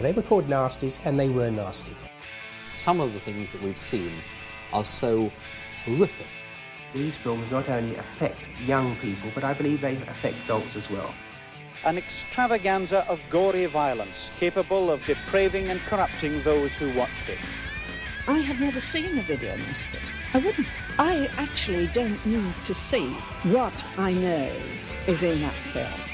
They were called nasties, and they were nasty. Some of the things that we've seen are so horrific. These films not only affect young people, but I believe they affect adults as well. An extravaganza of gory violence capable of depraving and corrupting those who watched it. I have never seen a video nasty. I wouldn't. I actually don't need to see what I know is in that film.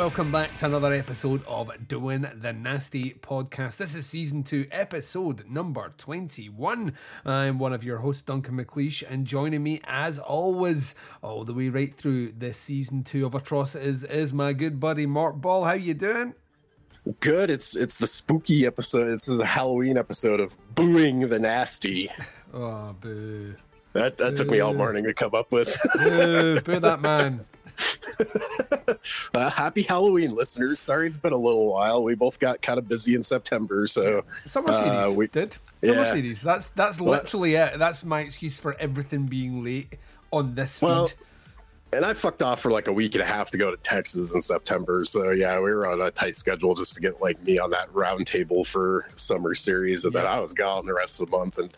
Welcome back to another episode of Doing the Nasty Podcast. This is season two, episode number 21. I'm one of your hosts, Duncan McLeish, and joining me, as always, all the way right through this season two of Atrocities, is my good buddy Mark Ball. How you doing? Good. It's it's the spooky episode. This is a Halloween episode of Booing the Nasty. Oh, boo. That that took me all morning to come up with. Boo, boo that man. uh, happy Halloween, listeners. Sorry it's been a little while. We both got kind of busy in September, so Summer series uh, we did. Summer yeah. series. That's that's literally it. That's my excuse for everything being late on this Well, feed. and I fucked off for like a week and a half to go to Texas in September. So yeah, we were on a tight schedule just to get like me on that round table for summer series, and then I was gone the rest of the month. And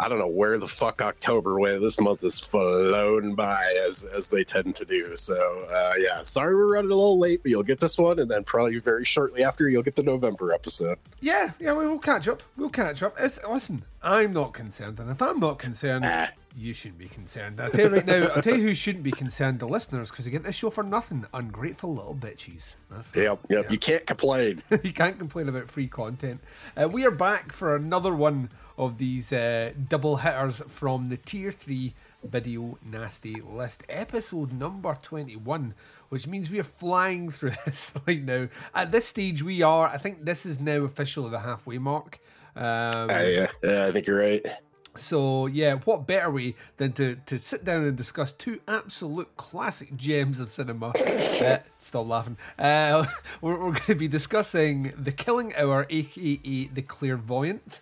I don't know where the fuck October went. This month is flown by as as they tend to do. So uh, yeah, sorry we're running a little late, but you'll get this one, and then probably very shortly after you'll get the November episode. Yeah, yeah, we will catch up. We'll catch up. It's, listen, I'm not concerned, and if I'm not concerned, Ah. you shouldn't be concerned. I'll tell you right now, I'll tell you who shouldn't be concerned, the listeners, because you get this show for nothing. Ungrateful little bitches. That's. Yep, yep. Yeah. You can't complain. you can't complain about free content. Uh, we are back for another one of these uh, double hitters from the Tier 3 Video Nasty list, episode number 21, which means we are flying through this right now. At this stage, we are, I think this is now officially the halfway mark. Um, Uh, yeah, yeah, I think you're right. so yeah, what better way than to, to sit down and discuss two absolute classic gems of cinema? uh, stop laughing. Uh, we're we're going to be discussing The Killing Hour, aka The Clairvoyant,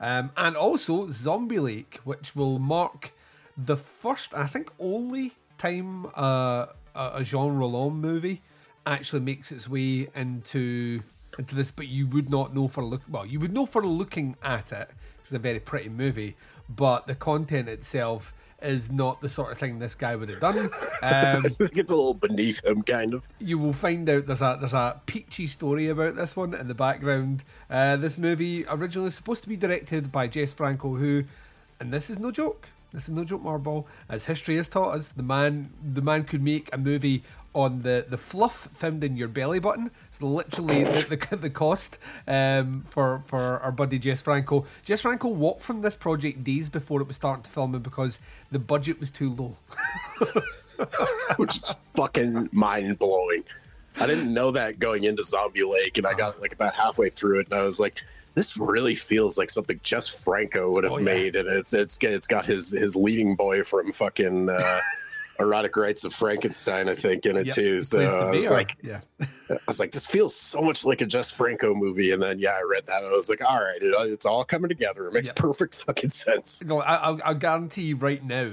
um, and also Zombie Lake, which will mark the first, I think, only time uh, a, Jean Rollin movie actually makes its way into into this, but you would not know for look. Well, you would know for looking at it. It's a very pretty movie, but the content itself is not the sort of thing this guy would have done. Um, I think it's a little beneath him, kind of. you will find out there's a there's a peachy story about this one in the background. Uh, this movie originally supposed to be directed by Jess Franco, who, and this is no joke. This is no joke, Marble. As history has taught us, the man the man could make a movie on the, the fluff found in your belly button. It's literally the, the, the cost um, for for our buddy Jess Franco. Jess Franco walked from this project days before it was starting to filming because the budget was too low. which is fucking mind blowing. I didn't know that going into Zombie Lake, and I got like about halfway through it, and I was like, "This really feels like something Jess Franco would have Oh, yeah. made." And it's it's it's got his his leading boy from fucking uh, Erotic Rites of Frankenstein, I think, in it Yep, too. So I was like, yeah. I was like, this feels so much like a Jess Franco movie. And then yeah, I read that, and I was like, all right, it, it's all coming together. It makes Yep. perfect fucking sense. No, I, I'll, I'll guarantee you right now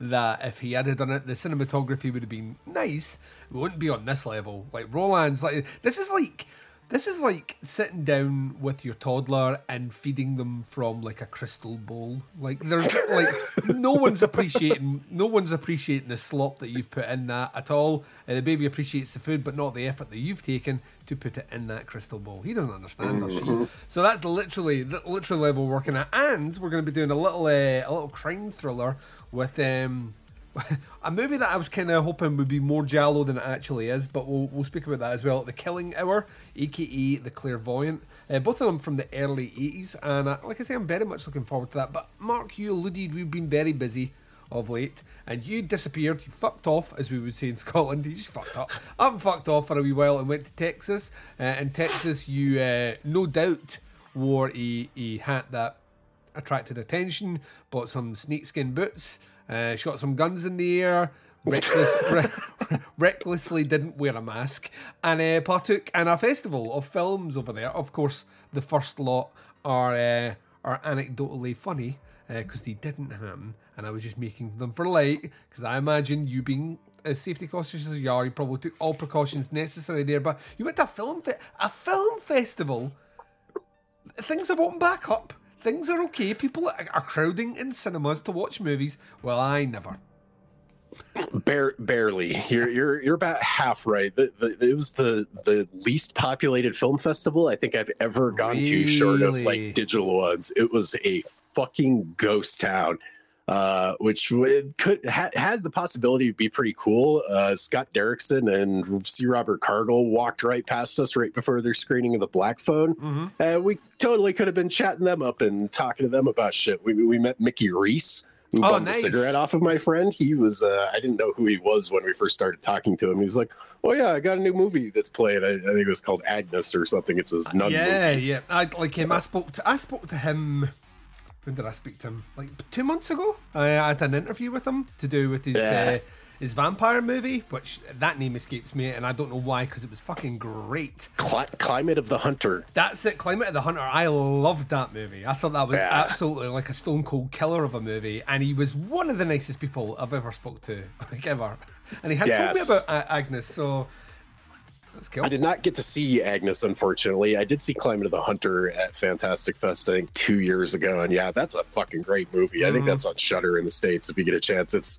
that if he had done it, the cinematography would have been nice. It wouldn't be on this level. Like Rollin's, like this is like this is like sitting down with your toddler and feeding them from like a crystal bowl. Like there's like no one's appreciating no one's appreciating the slop that you've put in that at all. And the baby appreciates the food, but not the effort that you've taken to put it in that crystal bowl. He doesn't understand or she. So that's literally the literal level we're working at. And we're going to be doing a little uh, a little crime thriller with um a movie that I was kind of hoping would be more giallo than it actually is, but we'll, we'll speak about that as well. The Killing Hour, aka The Clairvoyant. Uh, both of them from the early 80s, and uh, like I say, I'm very much looking forward to that. But Mark, you alluded we've been very busy of late, and you disappeared, you fucked off, as we would say in Scotland. You just fucked up. I've fucked off for a wee while and went to Texas. Uh, in Texas, you uh, no doubt wore a, a hat that attracted attention, bought some snakeskin boots, uh, shot some guns in the air, reckless, re- recklessly didn't wear a mask, and uh, partook in a festival of films over there. Of course, the first lot are uh, are anecdotally funny because they didn't happen, and I was just making them for light because I imagine you being as safety cautious as you are, you probably took all precautions necessary there. But you went to a film fe- a film festival. Things have opened back up. Things are okay. People are crowding in cinemas to watch movies. Well, I never. Bare, barely. You're you're you're about half right. The, the, it was the the least populated film festival I think I've ever gone to, short of like digital ones. It was a fucking ghost town, uh, which could ha, had the possibility to be pretty cool. Uh, Scott Derrickson and C. Robert Cargill walked right past us right before their screening of the Black Phone, Mm-hmm. and we totally could have been chatting them up and talking to them about shit. We we met Mickey Reece. Who Oh, bummed nice. a cigarette off of my friend? He was, uh, I didn't know who he was when we first started talking to him. He's like, Oh, yeah, I got a new movie that's playing. I, I think it was called Agnes or something. It's his nun yeah, movie. yeah. I like him. I spoke to I spoke to him. When did I speak to him? Like two months ago. I had an interview with him to do with his Yeah. uh, his vampire movie, which that name escapes me, and I don't know why because it was fucking great. Cli- Climate of the Hunter. That's it, Climate of the Hunter. I loved that movie. I thought that was Yeah. absolutely like a stone cold killer of a movie, and he was one of the nicest people I've ever spoke to, like ever. And he had told me about Agnes, so cool. I did not get to see Agnes, unfortunately. I did see Climate of the Hunter at Fantastic Fest, I think, two years ago, and yeah, that's a fucking great movie. I think Mm-hmm. that's on Shudder in the states. If you get a chance, it's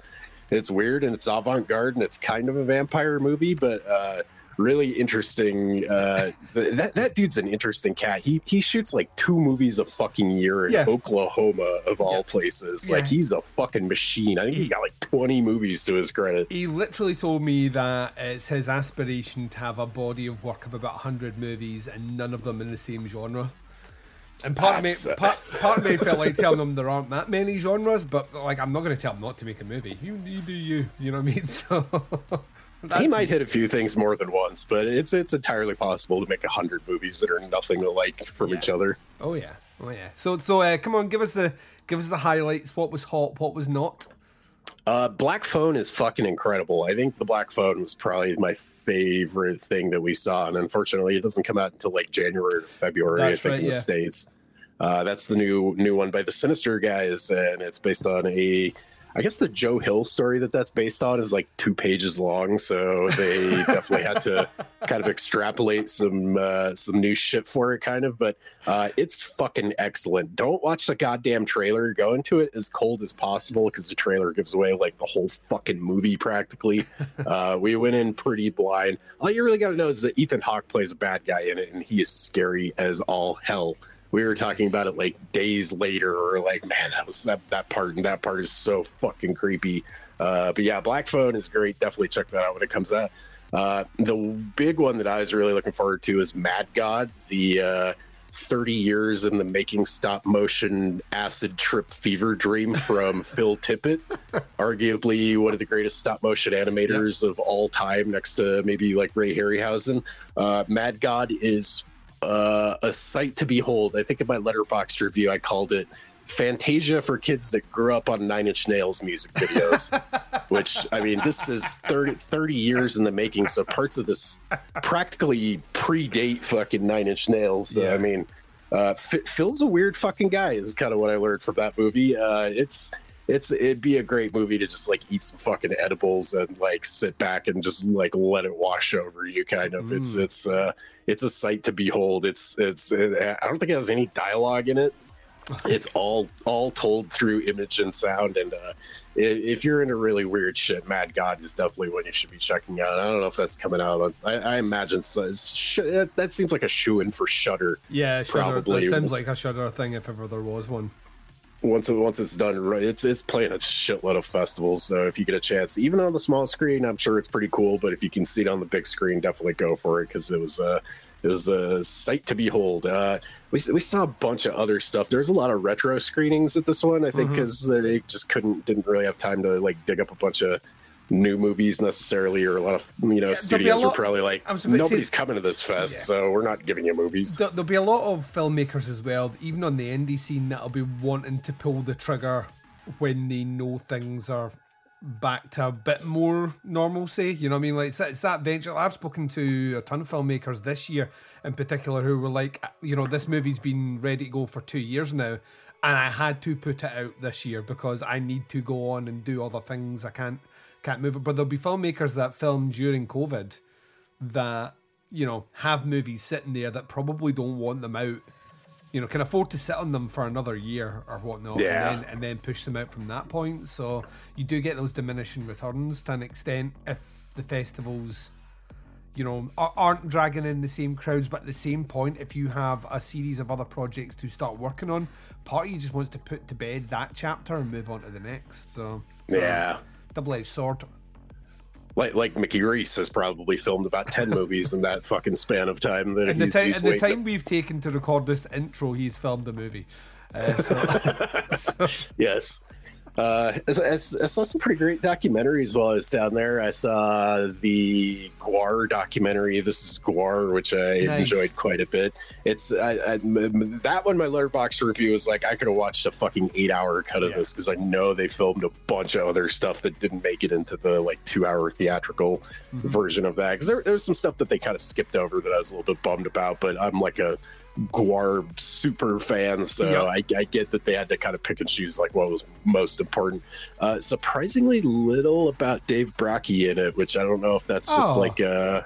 it's weird and it's avant garde and it's kind of a vampire movie, but uh, really interesting. Uh, that that dude's an interesting cat. He he shoots like two movies a fucking year in Yeah. Oklahoma of all Yeah. places. Yeah. Like he's a fucking machine. I think he's got like twenty movies to his credit. He literally told me that it's his aspiration to have a body of work of about 100 movies and none of them in the same genre. And part That's, of uh, me, part, part of me felt like telling him there aren't that many genres, but like I'm not going to tell him not to make a movie. You, you do you, you know what I mean? So he might hit a few things more than once, but it's it's entirely possible to make a hundred movies that are nothing alike from Yeah. each other. Oh yeah, oh yeah. So so uh, come on, give us the give us the highlights. What was hot? What was not? Uh, Black Phone is fucking incredible. I think the Black Phone was probably my favorite thing that we saw, and unfortunately, it doesn't come out until like January or February. That's I think right, in the yeah. states. Uh, that's the new new one by the Sinister guys, and it's based on a. I guess the Joe Hill story that that's based on is like two pages long, so they definitely had to kind of extrapolate some uh, some new shit for it, kind of. But uh, it's fucking excellent. Don't watch the goddamn trailer. Go into it as cold as possible because the trailer gives away like the whole fucking movie practically. uh, we went in pretty blind. All you really got to know is that Ethan Hawke plays a bad guy in it, and he is scary as all hell. We were talking about it like days later, or like, man, that was that that part and that part is so fucking creepy. Uh, but yeah, Black Phone is great. Definitely check that out when it comes out. Uh, the big one that I was really looking forward to is Mad God, the uh, 30 years in the making stop motion acid trip fever dream from Phil Tippett, arguably one of the greatest stop motion animators of all time, next to maybe like Ray Harryhausen. Uh, Mad God is uh, a sight to behold. I think in my Letterboxd review, I called it Fantasia for kids that grew up on Nine Inch Nails music videos. which, I mean, this is 30, 30 years in the making. So parts of this practically predate fucking Nine Inch Nails. So, Yeah. I mean, uh, F- Phil's a weird fucking guy, is kind of what I learned from that movie. Uh, it's. It's it'd be a great movie to just like eat some fucking edibles and like sit back and just like let it wash over you kind of. It's Mm. it's uh it's a sight to behold. It's it's I don't think it has any dialogue in it. It's all all told through image and sound. And uh, if you're into really weird shit, Mad God is definitely one you should be checking out. I don't know if that's coming out on. I, I imagine so, sh- that seems like a shoe in for Shudder. Yeah, Shudder. Probably. That sounds like a Shudder thing if ever there was one. Once it, once it's done right it's it's playing a shitload of festivals so if you get a chance even on the small screen i'm sure it's pretty cool but if you can see it on the big screen definitely go for it because it was uh it was a sight to behold. Uh we, we saw a bunch of other stuff. There's a lot of retro screenings at this one i think because they just couldn't didn't really have time to like dig up a bunch of new movies necessarily or a lot of you know Yeah, studios were lot- probably like I was about to say- nobody's coming to this fest Yeah. so we're not giving you movies There- There'll be a lot of filmmakers as well, even on the indie scene, that'll be wanting to pull the trigger when they know things are back to a bit more normalcy. You know what I mean? Like it's that, it's that venture. I've spoken to a ton of filmmakers this year, in particular, who were like, you know, this movie's been ready to go for two years now, and I had to put it out this year because I need to go on and do other things. I can't can't move it. But there'll be filmmakers that film during COVID that you know have movies sitting there that probably don't want them out you know, can afford to sit on them for another year or whatnot, Yeah. and, then, and then push them out from that point. So you do get those diminishing returns to an extent if the festivals, you know, aren't dragging in the same crowds. But at the same point, if you have a series of other projects to start working on, part of you just wants to put to bed that chapter and move on to the next. So Yeah. Double-edged sword. Like like Mickey Reece has probably filmed about ten movies in that fucking span of time that In the, he's, ti- he's in the time we've taken to record this intro, he's filmed a movie. Uh, so, so Yes. Uh, I, I- saw some pretty great documentaries while I was down there. I saw the Gwar documentary. This is Gwar, which I Nice. enjoyed quite a bit. It's I, I, m- that one. My Letterboxd review is like I could have watched a fucking eight-hour cut of Yeah. this because I know they filmed a bunch of other stuff that didn't make it into the like two-hour theatrical Mm-hmm. version of that. Because there, there was some stuff that they kind of skipped over that I was a little bit bummed about. But I'm like a Gwar super fan, so Yep. I, I get that they had to kind of pick and choose like what was most important. Uh, surprisingly little about Dave Brockie in it, which I don't know if that's just Oh. like a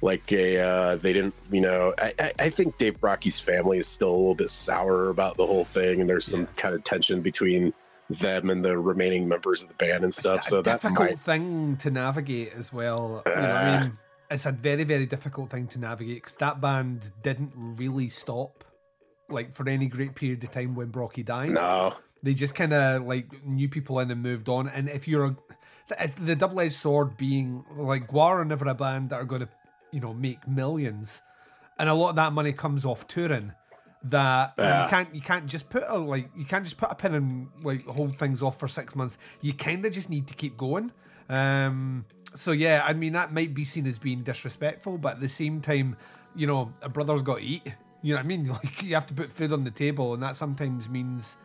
like a uh, they didn't you know I, I, I think Dave Brockie's family is still a little bit sour about the whole thing, and there's some kind of tension between them and the remaining members of the band and stuff. It's So a that difficult might thing to navigate as well. You know, I mean, it's a very, very difficult thing to navigate because that band didn't really stop, like for any great period of time when Brockie died. no. They just kind of like new people in and moved on. And if you're a, it's the double-edged sword being like Gwar are never a band that are going to, you know, make millions, and a lot of that money comes off touring. That Yeah. you can't you can't just put a like you can't just put a pin and like hold things off for six months. You kind of just need to keep going. Um, so yeah, I mean that might be seen as being disrespectful, but at the same time, you know, a brother's got to eat. You know what I mean? Like you have to put food on the table, and that sometimes means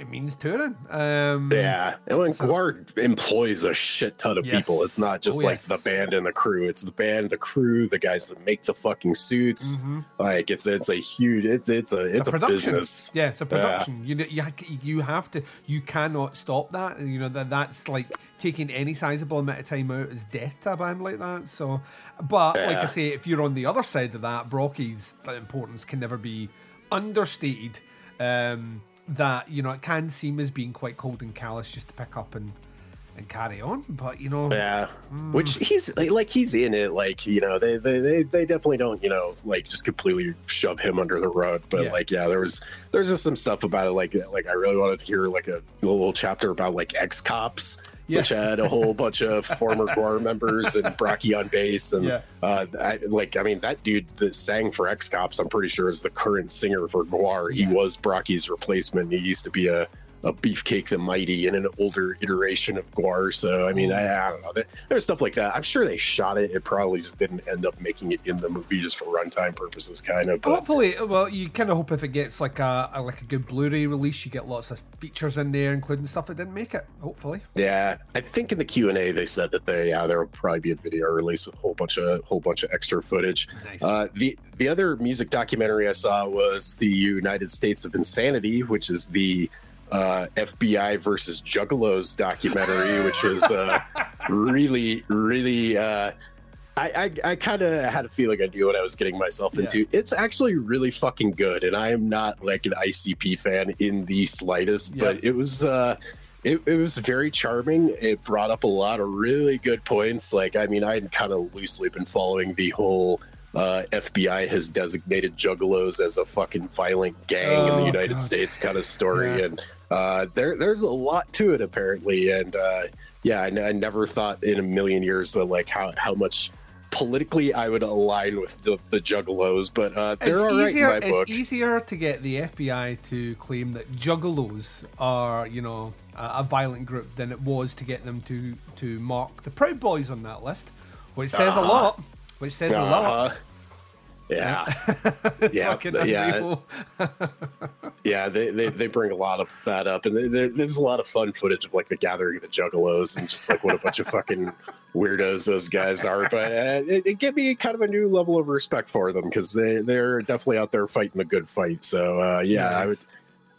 it means touring. Um, Yeah, and when Gwar employs a shit ton of Yes. people, it's not just Oh, like yes. the band and the crew. It's the band, the crew, the guys that make the fucking suits. Mhm. Like it's it's a huge it's it's a it's a, production. business. Yeah, it's a production. You know, you you have to. You cannot stop that. You know that that's like taking any sizable amount of time out is death to a band like that. So, but like I say, if you're on the other side of that, Brockie's importance can never be understated. Um, that you know it can seem as being quite cold and callous just to pick up and and carry on, but you know, Yeah, Mm. which he's like, he's in it. Like you know, they, they they they definitely don't you know like just completely shove him under the rug. But Yeah. like yeah, there was there's just some stuff about it. Like like I really wanted to hear like a little chapter about like X Cops. Yeah. Which had a whole bunch of former Gwar members and Brockie on bass, and Yeah. uh, I, like I mean that dude that sang for X Cops, I'm pretty sure is the current singer for Gwar. He was Brockie's replacement. He used to be a a Beefcake the Mighty in an older iteration of Gwar. So I mean, I, I don't know. There, there's stuff like that. I'm sure they shot it. It probably just didn't end up making it in the movie just for runtime purposes, kind of. But Hopefully, well, you kind of hope if it gets like a, a like a good Blu-ray release, you get lots of features in there, including stuff that didn't make it. Hopefully, yeah, I think in the Q and A they said that they yeah, there will probably be a video release with a whole bunch of whole bunch of extra footage. nice. Uh, the the other music documentary I saw was the United States of Insanity, which is the uh, FBI versus Juggalos documentary, which was uh, really, really. Uh, I, I, I kind of had a feeling I knew what I was getting myself Yeah. into. It's actually really fucking good, and I am not like an ICP fan in the slightest, Yeah. but it was. Uh, it, it was very charming. It brought up a lot of really good points. Like, I mean, I had kind of loosely been following the whole uh, FBI has designated juggalos as a fucking violent gang in Oh, the United God. States kind of story, Yeah. and uh, there there's a lot to it apparently. And uh, yeah, I, never thought in a million years that like how how much politically I would align with the, the juggalos, but uh, they're it's all right easier. in my it's easier to get the FBI to claim that juggalos are, you know, a, a violent group than it was to get them to to mark the Proud Boys on that list, which says a Uh-huh. lot. Which says a lot. Yeah, yeah, yeah. Yeah, they, they, they bring a lot of that up, and they, they, there's a lot of fun footage of like the gathering of the Juggalos and just like what a bunch of fucking weirdos those guys are. But uh, it, it gave me kind of a new level of respect for them because they they're definitely out there fighting a good fight. So uh, yeah, I would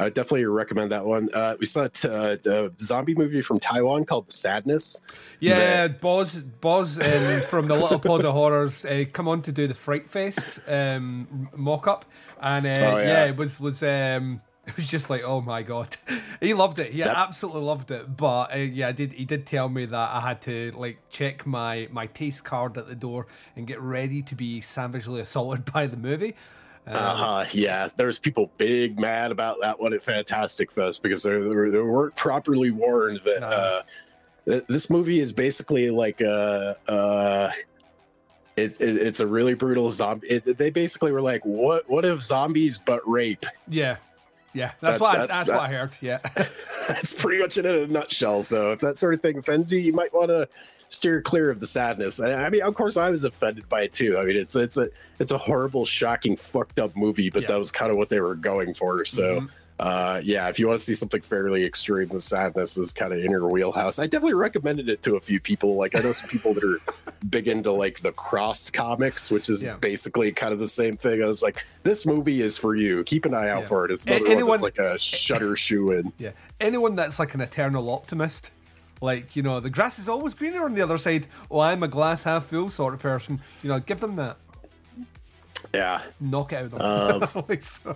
I would definitely recommend that one. Uh, we saw a, uh, a zombie movie from Taiwan called The Sadness. Yeah, that- Boz, Boz um, from the Little Pod of Horrors uh, come on to do the Fright Fest um, mock up, and uh, Oh, yeah. yeah. it was was um, it was just like, oh my god, he loved it. He That- absolutely loved it. But uh, yeah, I did. He did tell me that I had to like check my my taste card at the door and get ready to be savagely assaulted by the movie. Um, Uh-huh, yeah, there was people big mad about that one at Fantastic Fest because they, they, they weren't properly warned that No. uh, th- this movie is basically like a. Uh, it, it, it's a really brutal zombie. It, they basically were like, "What? What if zombies but rape?" Yeah, yeah, that's, That's- I, that's- that's, what I heard. Yeah, That's pretty much it in a nutshell. So if that sort of thing offends you, you might want to steer clear of the sadness. I, mean, of course, I was offended by it too. I mean, it's it's a it's a horrible, shocking, fucked up movie, but Yeah. that was kind of what they were going for. So. Mhm. Uh, yeah, if you want to see something fairly extreme, the sadness is kind of in your wheelhouse. I definitely recommended it to a few people. Like I know some people that are big into like the crossed comics, which is Yeah. basically kind of the same thing. I was like, this movie is for you. Keep an eye out Yeah. for it. It's another one that's like a Shudder shoe in. Yeah. Anyone that's like an eternal optimist, like, you know, the grass is always greener on the other side. Oh, I'm a glass half full sort of person. You know, give them that. Yeah. Knock it out of them. Um, so-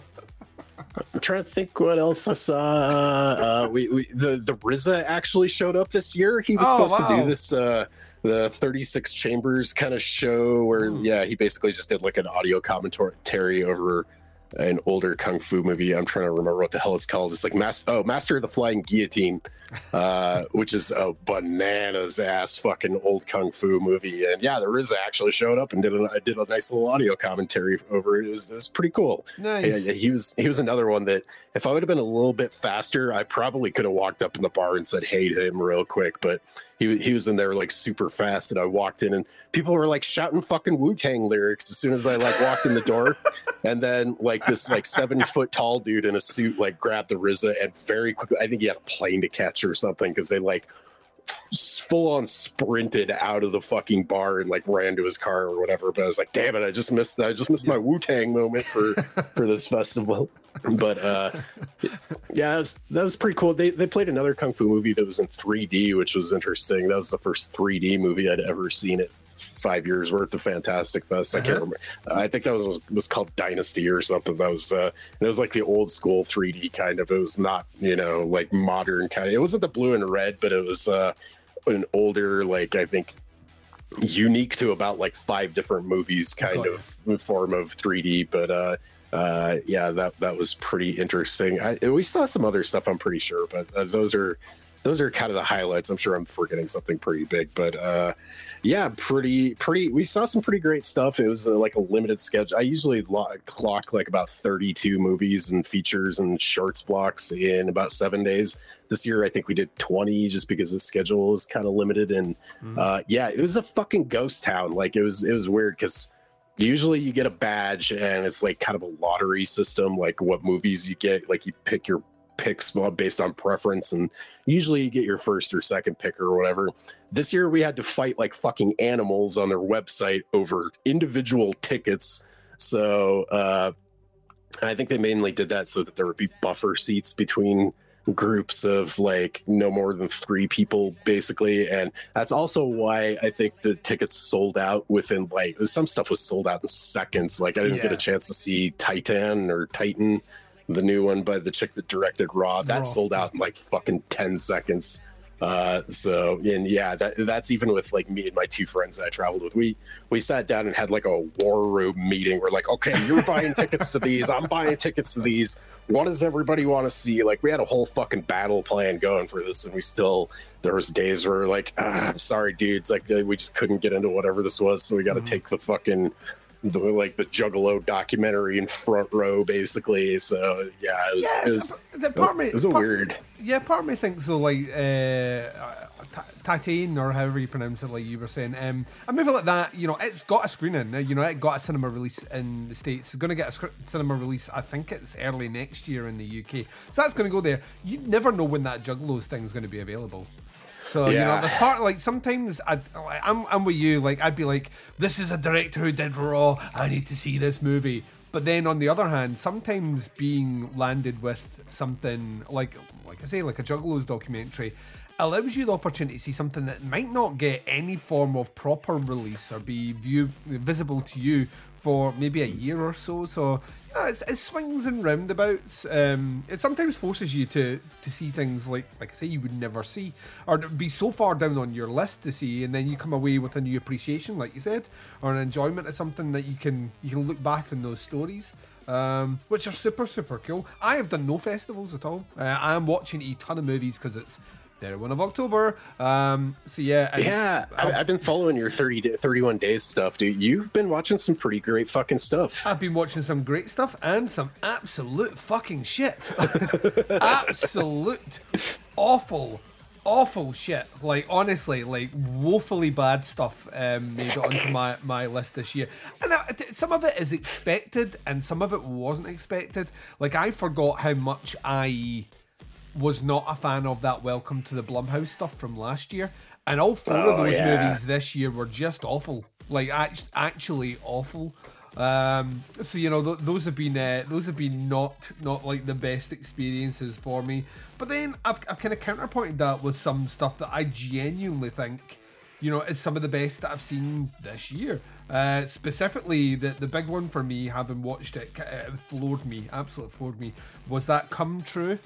I'm trying to think what else I saw. Uh, we, we the the RZA actually showed up this year. He was Oh, supposed to do this uh, the 36 chambers kind of show where Hmm. yeah he basically just did like an audio commentary over an older kung fu movie. I'm trying to remember what the hell it's called. It's like Master oh Master of the Flying Guillotine, uh, which is a bananas ass fucking old kung fu movie. And yeah, the RZA actually showed up and did a did a nice little audio commentary over it. It was, it was pretty cool. nice. Yeah, yeah, he was he was another one that if I would have been a little bit faster, I probably could have walked up in the bar and said hey to him real quick. But he he was in there like super fast, and I walked in, and people were like shouting fucking Wu Tang lyrics as soon as I like walked in the door. And then like this like seven foot tall dude in a suit like grabbed the RZA and very quickly, I think he had a plane to catch or something because they like full on sprinted out of the fucking bar and like ran to his car or whatever. But I was like, damn it, I just missed I just missed my Wu Tang moment for for this festival. But uh yeah, that was, that was pretty cool. They they played another kung fu movie that was in 3D, which was interesting. That was the first 3D movie I'd ever seen it. Five years worth of Fantastic Fest. I can't Uh-huh. remember. I think that was, was was called Dynasty or something. That was uh, it was like the old school 3D kind of. It was not you know like modern kind of. It wasn't the blue and red, but it was uh, an older like I think unique to about like five different movies kind Got of form of 3D. But uh, uh, yeah, that that was pretty interesting. I, we saw some other stuff. I'm pretty sure, but uh, those are those are kind of the highlights. I'm sure I'm forgetting something pretty big, but uh, yeah, pretty pretty. We saw some pretty great stuff. It was uh, like a limited schedule. I usually lo- clock like about 32 movies and features and shorts blocks in about seven days. This year, I think we did 20 just because the schedule was kind of limited. And uh, yeah, it was a fucking ghost town. Like it was it was weird because usually you get a badge and it's like kind of a lottery system like what movies you get like you pick your picks based on preference and usually you get your first or second pick or whatever. This year we had to fight like fucking animals on their website over individual tickets. So uh i think they mainly did that so that there would be buffer seats between groups of like no more than three people basically. And that's also why i think the tickets sold out within like some stuff was sold out in seconds. Like i didn't get a chance to see titan or titan the new one by the chick that directed raw that Raw. sold out in like fucking 10 seconds. Uh so and yeah that that's even with like me and my two friends that i traveled with. We we sat down and had like a war room meeting. We're like okay you're buying tickets to these. I'm buying tickets to these. What does everybody want to see? Like we had a whole fucking battle plan going for this and we still there was days where we're like ah, i'm sorry dudes. Like we just couldn't get into whatever this was so we got to take the fucking the, like the juggalo documentary in front row basically so yeah it was Yeah, it was the part me, it was a part- weird Yeah, part of me thinks though, like uh, Titan, or however you pronounce it, like you were saying. Um, a movie like that, you know, it's got a screening. You know, it got a cinema release in the states. It's going to get a cinema release. I think it's early next year in the UK. So that's going to go there. You never know when that Juggalos is going to be available. So you know, Yeah. the part like sometimes I, I'm I'm with you. Like I'd be like, this is a director who did Raw. I need to see this movie. But then on the other hand, sometimes being landed with something like like I say, like a Juggalos documentary, allows you the opportunity to see something that might not get any form of proper release or be view visible to you for maybe a year or so. So know, it's, it swings and roundabouts. Um, it sometimes forces you to to see things like like I say you would never see, or be so far down on your list to see, and then you come away with a new appreciation, like you said, or an enjoyment of something that you can you can look back on those stories. Um, which are super super cool. I have done no festivals at all. Uh, I am watching a ton of movies because it's 31 of October. Um, so yeah, Yeah, I, I've been following your 30, da- 31 days stuff, dude. You've been watching some pretty great fucking stuff. I've been watching some great stuff and some absolute fucking shit. absolute awful, awful shit. Like honestly, like woefully bad stuff um, made it onto my, my list this year. And I, some of it is expected, and some of it wasn't expected. Like I forgot how much I was not a fan of that Welcome to the Blumhouse stuff from last year. And all four of Oh, those yeah. movies this year were just awful. Like act- actually awful. Um, so you know th- those have been uh, those have been not not like the best experiences for me. But then I've, I've kind of counterpointed that with some stuff that I genuinely think you know, is some of the best that I've seen this year. Uh, specifically, the the big one for me, having watched it, it floored me, absolutely floored me, was that Come True,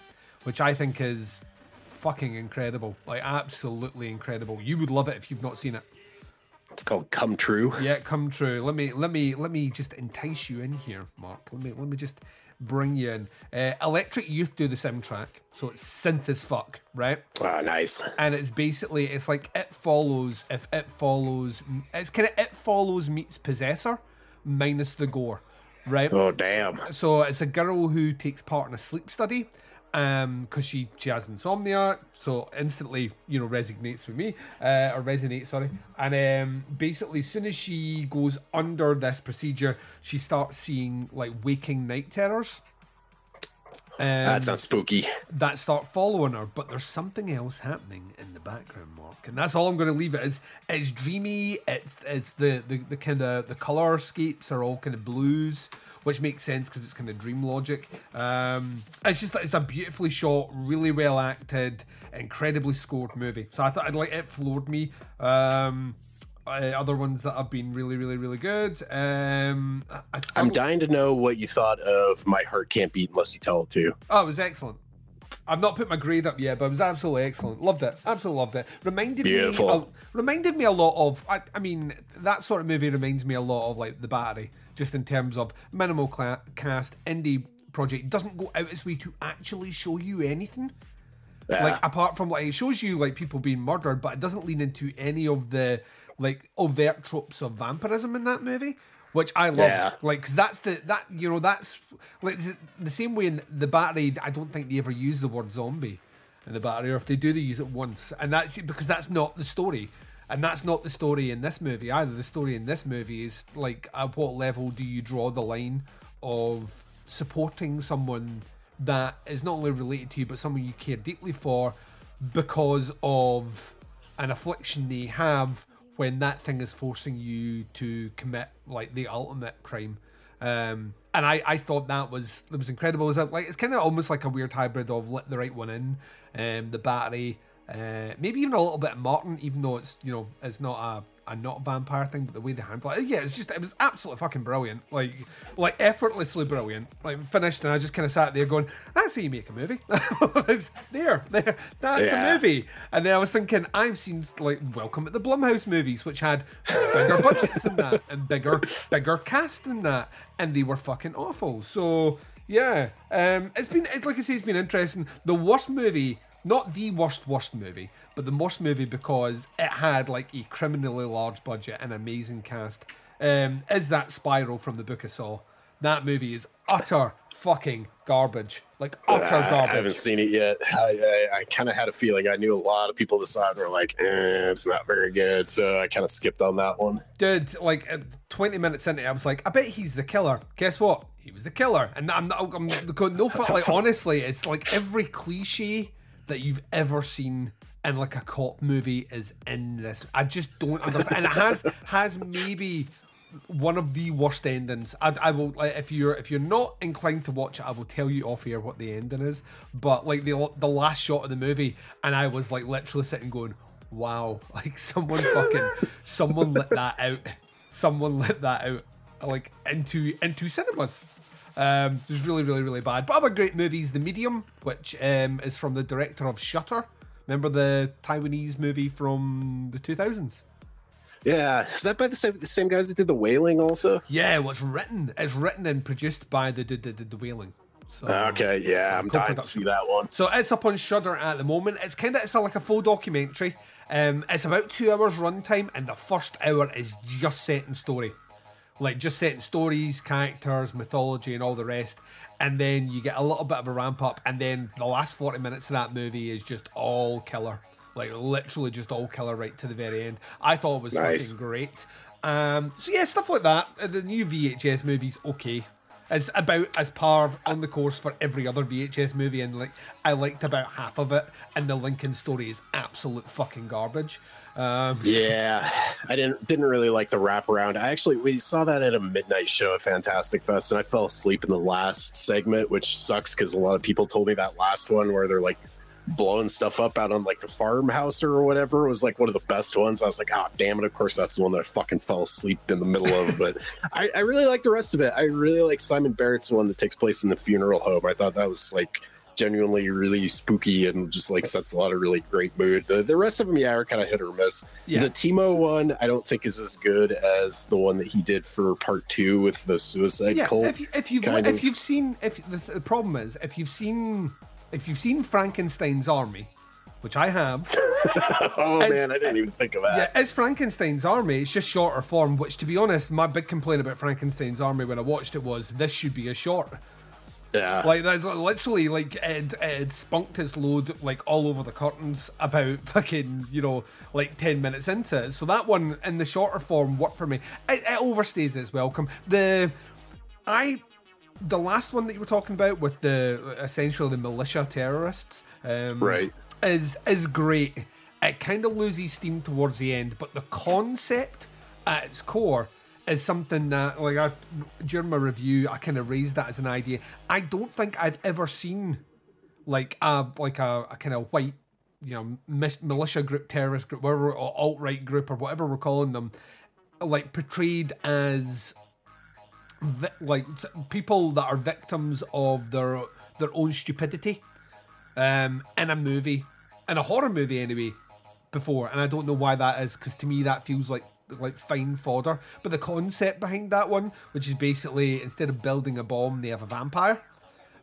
which I think is fucking incredible, like absolutely incredible. You would love it if you've not seen it. It's called Come True. Yeah, Come True. Let me let me let me just entice you in here, Mark. Let me let me just bring you in. Uh, Electric Youth do the soundtrack, so it's synth as fuck, right? Ah, nice. and it's basically it's like it follows if it follows it's kind of it follows meets possessor minus the gore right Oh, damn. so it's a girl who takes part in a sleep study um because she she has insomnia so instantly you know resonates with me uh or resonates sorry and um basically as soon as she goes under this procedure she starts seeing like waking night terrors um, That sounds spooky. that start following her, but there's something else happening in the background, Mark, and that's all I'm going to leave it as. It's dreamy. It's it's the the, the kind of the color scapes are all kind of blues, which makes sense because it's kind of dream logic. Um, it's just it's a beautifully shot, really well acted, incredibly scored movie. So I thought I'd like it floored me. Um, uh, other ones that have been really, really, really good. Um, I, I'm dying to know what you thought of My Heart Can't Beat Unless You Tell It To. Oh, it was excellent. I've not put my grade up yet, but it was absolutely excellent. Loved it. Absolutely loved it. Reminded Beautiful. me. A, reminded me a lot of. I, I mean, that sort of movie reminds me a lot of like The Battery, just in terms of minimal cla- cast, indie project. Doesn't go out its way to actually show you anything. Yeah. Like apart from like it shows you like people being murdered, but it doesn't lean into any of the like overt tropes of vampirism in that movie, which I loved. Yeah. Like, cause that's the that you know that's like the- the same way in the battery. I don't think they ever use the word zombie in the battery, or if they do, they use it once, and that's because that's not the story. And that's not the story in this movie either. The story in this movie is like, at what level do you draw the line of supporting someone that is not only related to you, but someone you care deeply for because of an affliction they have when that thing is forcing you to commit like the ultimate crime. Um, and I, I thought that was that was incredible. It was like it's kind of almost like a weird hybrid of let the right one in, um, the battery, uh, maybe even a little bit of Martin, even though it's you know it's not a a not vampire thing, but the way they handle it, yeah, it's just it was absolutely fucking brilliant, like like effortlessly brilliant. Like finished, and I just kind of sat there going, "That's how you make a movie." it's there, there, that's Yeah. a movie. And then I was thinking, I've seen like Welcome at the Blumhouse movies, which had bigger budgets than that and bigger, bigger cast than that, and they were fucking awful. So yeah, um, it's been it's like I say, it's been interesting. The worst movie, not the worst worst movie, but the worst movie because it had like a criminally large budget and amazing cast. Um, is that Spiral from the Book of Saw? That movie is utter fucking garbage. Like utter I, I haven't seen it yet. I, I, I kind of had a feeling I knew a lot of people decided were like, eh, it's not very good. So I kind of skipped on that one. Dude, like uh, 20 minutes into it, I was like, I bet he's the killer. Guess what? He was the killer. And I'm not, I'm going, no, like, honestly, it's like every cliche that you've ever seen in like a cop movie is in this. I just don't understand. And it has, has maybe one of the worst endings. I, I will like if you're if you're not inclined to watch it, I will tell you off here what the ending is. But like the the last shot of the movie, and I was like literally sitting going, "Wow!" Like someone fucking someone let that out. Someone let that out like into into cinemas. Um, it was really really really bad. But other great movies, The Medium, which um, is from the director of Shutter. Remember the Taiwanese movie from the 2000s? Yeah, is that by the same the same guys that did the Wailing also? Yeah, well, it's written. It's written and produced by the the, the, the Wailing. So, Okay, yeah, I'm dying to see that one. So it's up on Shudder at the moment. It's kind of it's a, like a full documentary. Um, it's about two hours runtime, and the first hour is just setting story, like just setting stories, characters, mythology, and all the rest. And then you get a little bit of a ramp up, and then the last forty minutes of that movie is just all killer, like literally just all killer right to the very end. I thought it was Nice. fucking great. Um, so yeah, stuff like that. Uh, The new VHS movie's okay. It's about as par on the course for every other VHS movie, and like I liked about half of it, and the Lincoln story is absolute fucking garbage. Um, Yeah, I didn't didn't really like the wraparound. I actually we saw that at a midnight show at Fantastic Fest, and I fell asleep in the last segment, which sucks because a lot of people told me that last one where they're like blowing stuff up out on like the farmhouse or whatever was like one of the best ones. I was like, oh damn it! Of course, that's the one that I fucking fell asleep in the middle of. But I, I really like the rest of it. I really like Simon Barrett's one that takes place in the funeral home. I thought that was like genuinely really spooky and just like sets a lot of really great mood. The, the rest of them, yeah, are kind of hit or miss. Yeah. The Timo one, I don't think is as good as the one that he did for part two with the Suicide yeah, Cult. if you, if you've kind if you've seen if the, the problem is if you've seen if you've seen Frankenstein's Army, which I have. oh man, I didn't even think of that. Yeah, it's Frankenstein's Army. It's just shorter form. Which, to be honest, my big complaint about Frankenstein's Army when I watched it was this should be a short. Yeah. Like that's literally like it, it spunked its load like all over the curtains about fucking you know like ten minutes into it. So that one in the shorter form worked for me. It, it overstays its welcome. The I the last one that you were talking about with the essentially the militia terrorists, um, Right. is is great. It kind of loses steam towards the end, but the concept at its core is something that, like, I during my review, I kind of raised that as an idea. I don't think I've ever seen like a like a, a kind of white, you know, mis- militia group, terrorist group, whatever, or alt right group, or whatever we're calling them, like portrayed as vi- like people that are victims of their their own stupidity um, in a movie, in a horror movie anyway, before, and I don't know why that is because to me that feels like like fine fodder. But the concept behind that one, which is basically instead of building a bomb, they have a vampire.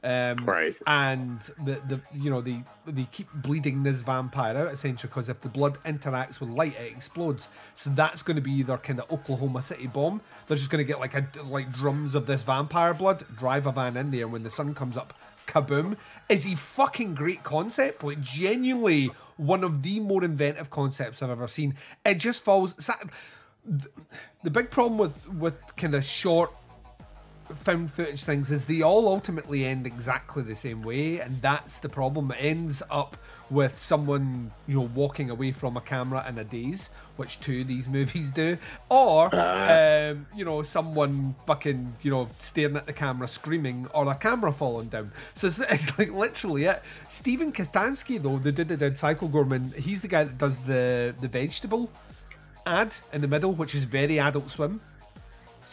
Um, Right. And the, the you know they they keep bleeding this vampire out essentially because if the blood interacts with light, it explodes. So that's going to be their kind of Oklahoma City bomb. They're just going to get like a like drums of this vampire blood, drive a van in there, and when the sun comes up, kaboom! Is a fucking great concept. Like genuinely one of the more inventive concepts I've ever seen. It just falls. Sa- The big problem with with kind of short found footage things is they all ultimately end exactly the same way and that's the problem. It ends up with someone you know walking away from a camera in a daze which two of these movies do or um, you know someone fucking you know staring at the camera screaming or a camera falling down. So it's, it's like literally it. Steven Kostanski though the dude that did Psycho Goreman he's the guy that does the the vegetable ad in the middle which is very adult swim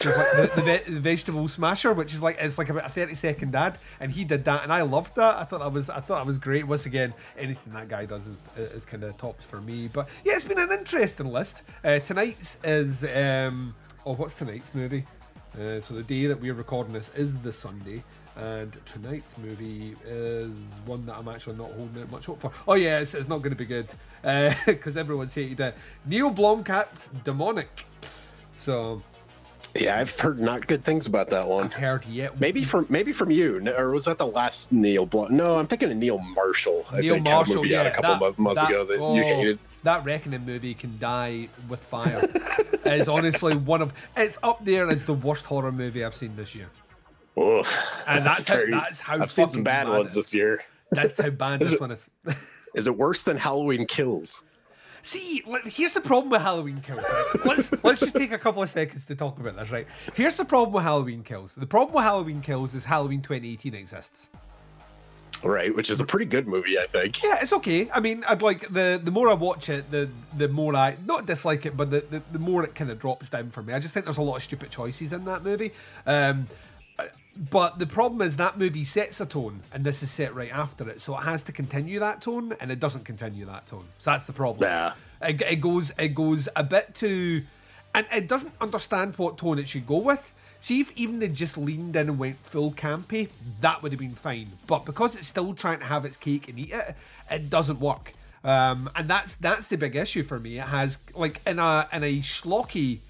it's like the, the, the vegetable smasher, which is like it's like about a thirty second ad, and he did that, and I loved that. I thought that was I thought that was great. Once again, anything that guy does is is kind of tops for me. But yeah, it's been an interesting list. Uh, tonight's is um oh what's tonight's movie? Uh, so the day that we're recording this is the Sunday, and tonight's movie is one that I'm actually not holding out much hope for. Oh yeah, it's, it's not going to be good uh, because everyone's hated it. Neil Blomkamp's Demonic. So Yeah, I've heard not good things about that one. I've heard yet. Maybe from maybe from you, or was that the last Neil Blunt? No, I'm thinking of Neil Marshall. I Neil think, Marshall, movie yeah, out a couple that, months that- ago that oh, you hated. That Reckoning movie can die with fire. it is honestly one of. It's up there as the worst horror movie I've seen this year. Ugh, And that's how- that's how I've seen some bad ones this year. That's how bad this it- one is. Is it worse than Halloween Kills? See, here's the problem with Halloween Kills. right? Let's let's just take a couple of seconds to talk about this, right? Here's the problem with Halloween Kills. The problem with Halloween Kills is Halloween 2018 exists. Right, which is a pretty good movie, I think. Yeah, it's okay. I mean, I'd like the the more I watch it, the the more I not dislike it, but the the, the more it kind of drops down for me. I just think there's a lot of stupid choices in that movie. Um, but the problem is that movie sets a tone, and this is set right after it, so it has to continue that tone, and it doesn't continue that tone. So that's the problem. Yeah. It, it goes it goes a bit too, and it doesn't understand what tone it should go with. See if even they just leaned in and went full campy, that would have been fine. But because it's still trying to have its cake and eat it, it doesn't work. Um, and that's that's the big issue for me. It has like in a in a schlocky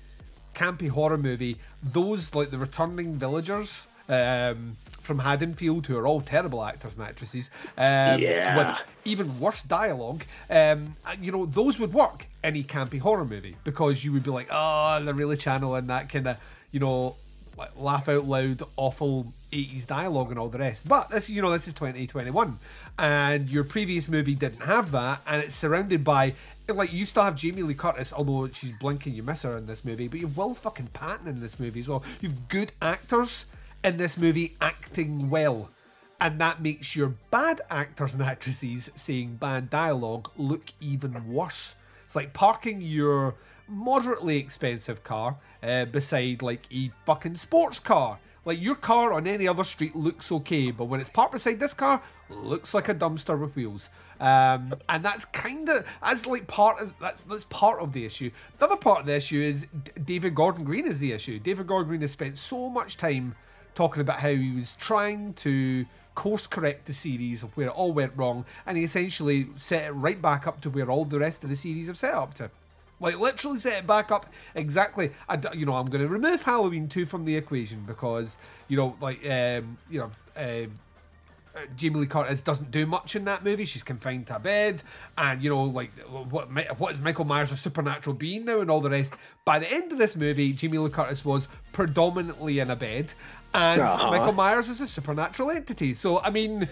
campy horror movie, those like the returning villagers um, from Haddonfield, who are all terrible actors and actresses, um, Yeah. with even worse dialogue, um, you know, those would work any campy horror movie because you would be like, oh, they're really channeling that kind of, you know, like laugh out loud, awful 80s dialogue and all the rest. But this, you know, this is 2021, and your previous movie didn't have that, and it's surrounded by. Like you still have Jamie Lee Curtis, although she's blinking, you miss her in this movie. But you've Will fucking Patton in this movie as well. You've good actors in this movie acting well and that makes your bad actors and actresses saying bad dialogue look even worse. It's like parking your moderately expensive car uh, beside like a fucking sports car. Like your car on any other street looks okay, but when it's parked beside this car, looks like a dumpster with wheels. Um, and that's kind of as like part of that's that's part of the issue. The other part of the issue is David Gordon Green is the issue. David Gordon Green has spent so much time talking about how he was trying to course correct the series of where it all went wrong, and he essentially set it right back up to where all the rest of the series have set up to. Like literally set it back up exactly. I, you know, I'm going to remove Halloween two from the equation because you know, like um, you know. Um, uh, Jamie Lee Curtis doesn't do much in that movie. She's confined to a bed, and you know, like what what is Michael Myers a supernatural being now, and all the rest. By the end of this movie, Jamie Lee Curtis was predominantly in a bed, and Uh-huh. Michael Myers is a supernatural entity. So I mean,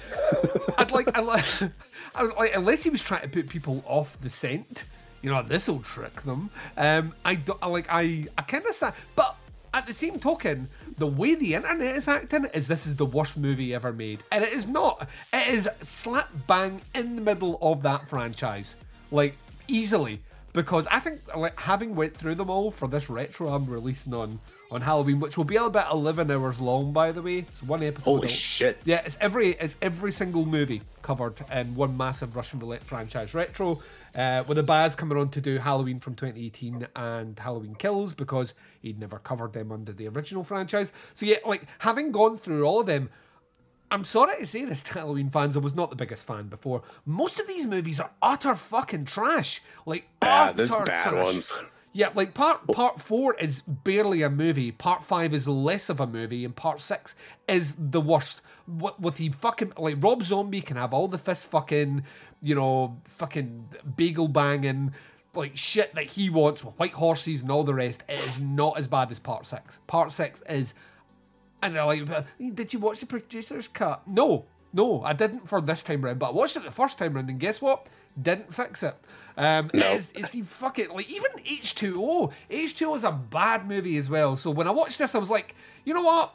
I'd like, I'd like, I was like, unless he was trying to put people off the scent, you know, this will trick them. Um, I don't I like, I, I kind of sad, but at the same token, the way the internet is acting is this is the worst movie ever made, and it is not. It is slap bang in the middle of that franchise, like easily. Because I think, like, having went through them all for this retro I'm releasing on on Halloween, which will be about 11 hours long, by the way. It's one episode. Holy a- shit. yeah, it's every it's every single movie covered in one massive Russian roulette franchise retro. Uh, with the Baz coming on to do Halloween from 2018 and Halloween Kills because he'd never covered them under the original franchise. So yeah, like having gone through all of them, I'm sorry to say this to Halloween fans, I was not the biggest fan before. Most of these movies are utter fucking trash. Like Yeah, utter there's bad trash. ones. Yeah, like part oh. part four is barely a movie. Part five is less of a movie, and part six is the worst. With, with the fucking like Rob Zombie can have all the fist fucking, you know, fucking bagel banging, like shit that he wants with white horses and all the rest. It is not as bad as part six. Part six is, and they're like, did you watch the producer's cut? No, no, I didn't for this time round. But I watched it the first time round, and guess what? Didn't fix it. Um, No. it's, it's the fucking like even H two O. H two O is a bad movie as well. So when I watched this, I was like, you know what?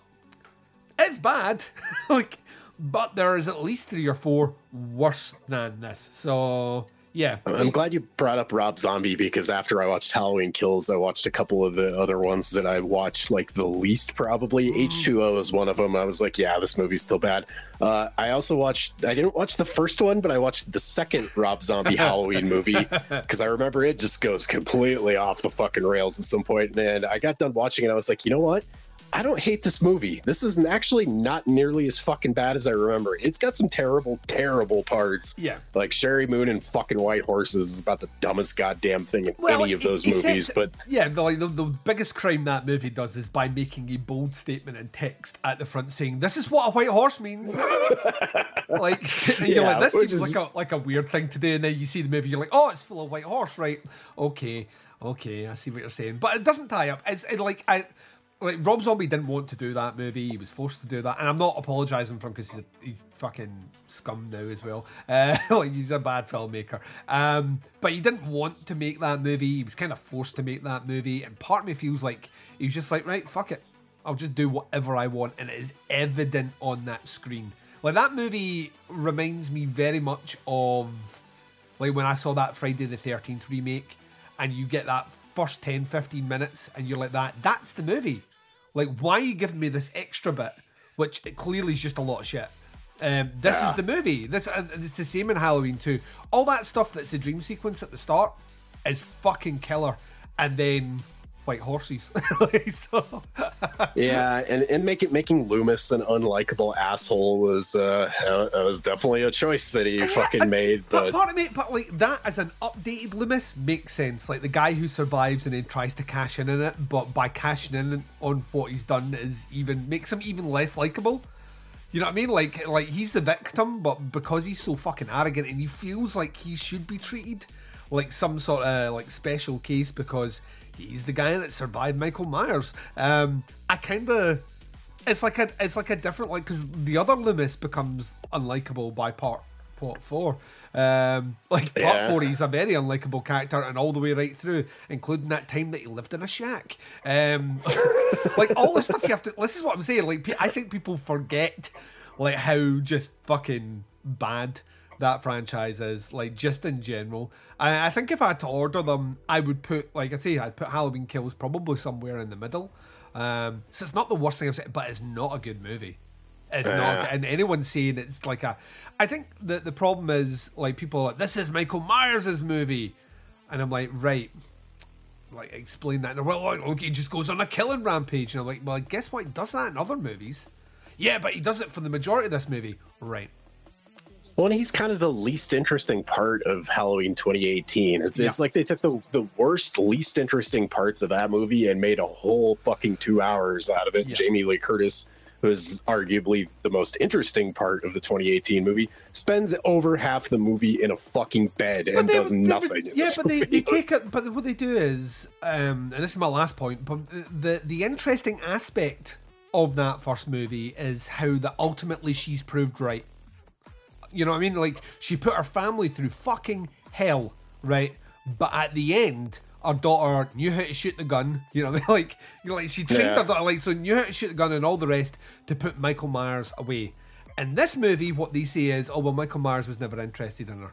It's bad, like, but there is at least three or four worse than this. So yeah, I'm glad you brought up Rob Zombie because after I watched Halloween Kills, I watched a couple of the other ones that I watched like the least probably. H2O is one of them. I was like, yeah, this movie's still bad. Uh, I also watched, I didn't watch the first one, but I watched the second Rob Zombie Halloween movie because I remember it just goes completely off the fucking rails at some point. And I got done watching it. I was like, you know what? I don't hate this movie. This is actually not nearly as fucking bad as I remember. It's got some terrible, terrible parts. Yeah. Like Sheri Moon and fucking White Horses is about the dumbest goddamn thing in any of those he movies. sets- But yeah, the, like the, the biggest crime that movie does is by making a bold statement in text at the front saying, "This is what a white horse means." like you're Yeah, like, this seems is- like a like a weird thing to do, and then you see the movie, you're like, "Oh, it's full of white horse, right? Okay, okay, I see what you're saying." But it doesn't tie up. It's it, like I. Like Rob Zombie didn't want to do that movie; he was forced to do that, and I'm not apologising for him because he's, a- he's fucking scum now as well. Uh, like he's a bad filmmaker, um, but he didn't want to make that movie. He was kind of forced to make that movie, and part of me feels like he was just like, right, fuck it, I'll just do whatever I want, and it is evident on that screen. Like that movie reminds me very much of like when I saw that Friday the 13th remake and you get that first 10 15 minutes and you're like that that's the movie. Like why are you giving me this extra bit which it clearly is just a lot of shit? Um, this is the movie. This and it's the same in Halloween too. All that stuff that's the dream sequence at the start is fucking killer. And then white horses so, yeah, and, and make it making Loomis an unlikable asshole was uh uh, was definitely a choice that he fucking made. But But part of me, but like that as an updated Loomis makes sense. Like the guy who survives and then tries to cash in on it, but by cashing in on what he's done is even makes him even less likable. You know what I mean? Like like he's the victim, but because he's so fucking arrogant and he feels like he should be treated like some sort of like special case because he's the guy that survived Michael Myers. Um, I kind of it's like a it's like a different like because the other Loomis becomes unlikable by part part four. Um, like part Yeah. four, he's a very unlikable character, and all the way right through, including that time that he lived in a shack. Um, like all the stuff you have to. This is what I'm saying. Like I think people forget like how just fucking bad that franchise is. Like just in general. I, I think if I had to order them, I would put like I say, I'd put Halloween Kills probably somewhere in the middle. Um, so it's not the worst thing I've seen, but it's not a good movie. It's not, and anyone saying it's like a, I think the the problem is like people are like this is Michael Myers' movie, and I'm like right, like explain that. And they're, well, like, look, he just goes on a killing rampage, and I'm like, well, guess what? He does that in other movies. Yeah, but he does it for the majority of this movie, right? Well, and he's kind of the least interesting part of Halloween 2018. It's, it's like they took the, the worst, least interesting parts of that movie and made a whole fucking two hours out of it. Yeah. Jamie Lee Curtis, who is arguably the most interesting part of the 2018 movie, spends over half the movie in a fucking bed and they- does they- nothing. in yeah, but they, movie. they take it. But what they do is, um, and this is my last point. But the the interesting aspect of that first movie is how that ultimately she's proved right. You know what I mean? Like she put her family through fucking hell, right? But at the end, her daughter knew how to shoot the gun. You know, like you know, like she trained Yeah. her daughter, like so knew how to shoot the gun and all the rest to put Michael Myers away. In this movie, what they say is, oh well, Michael Myers was never interested in her.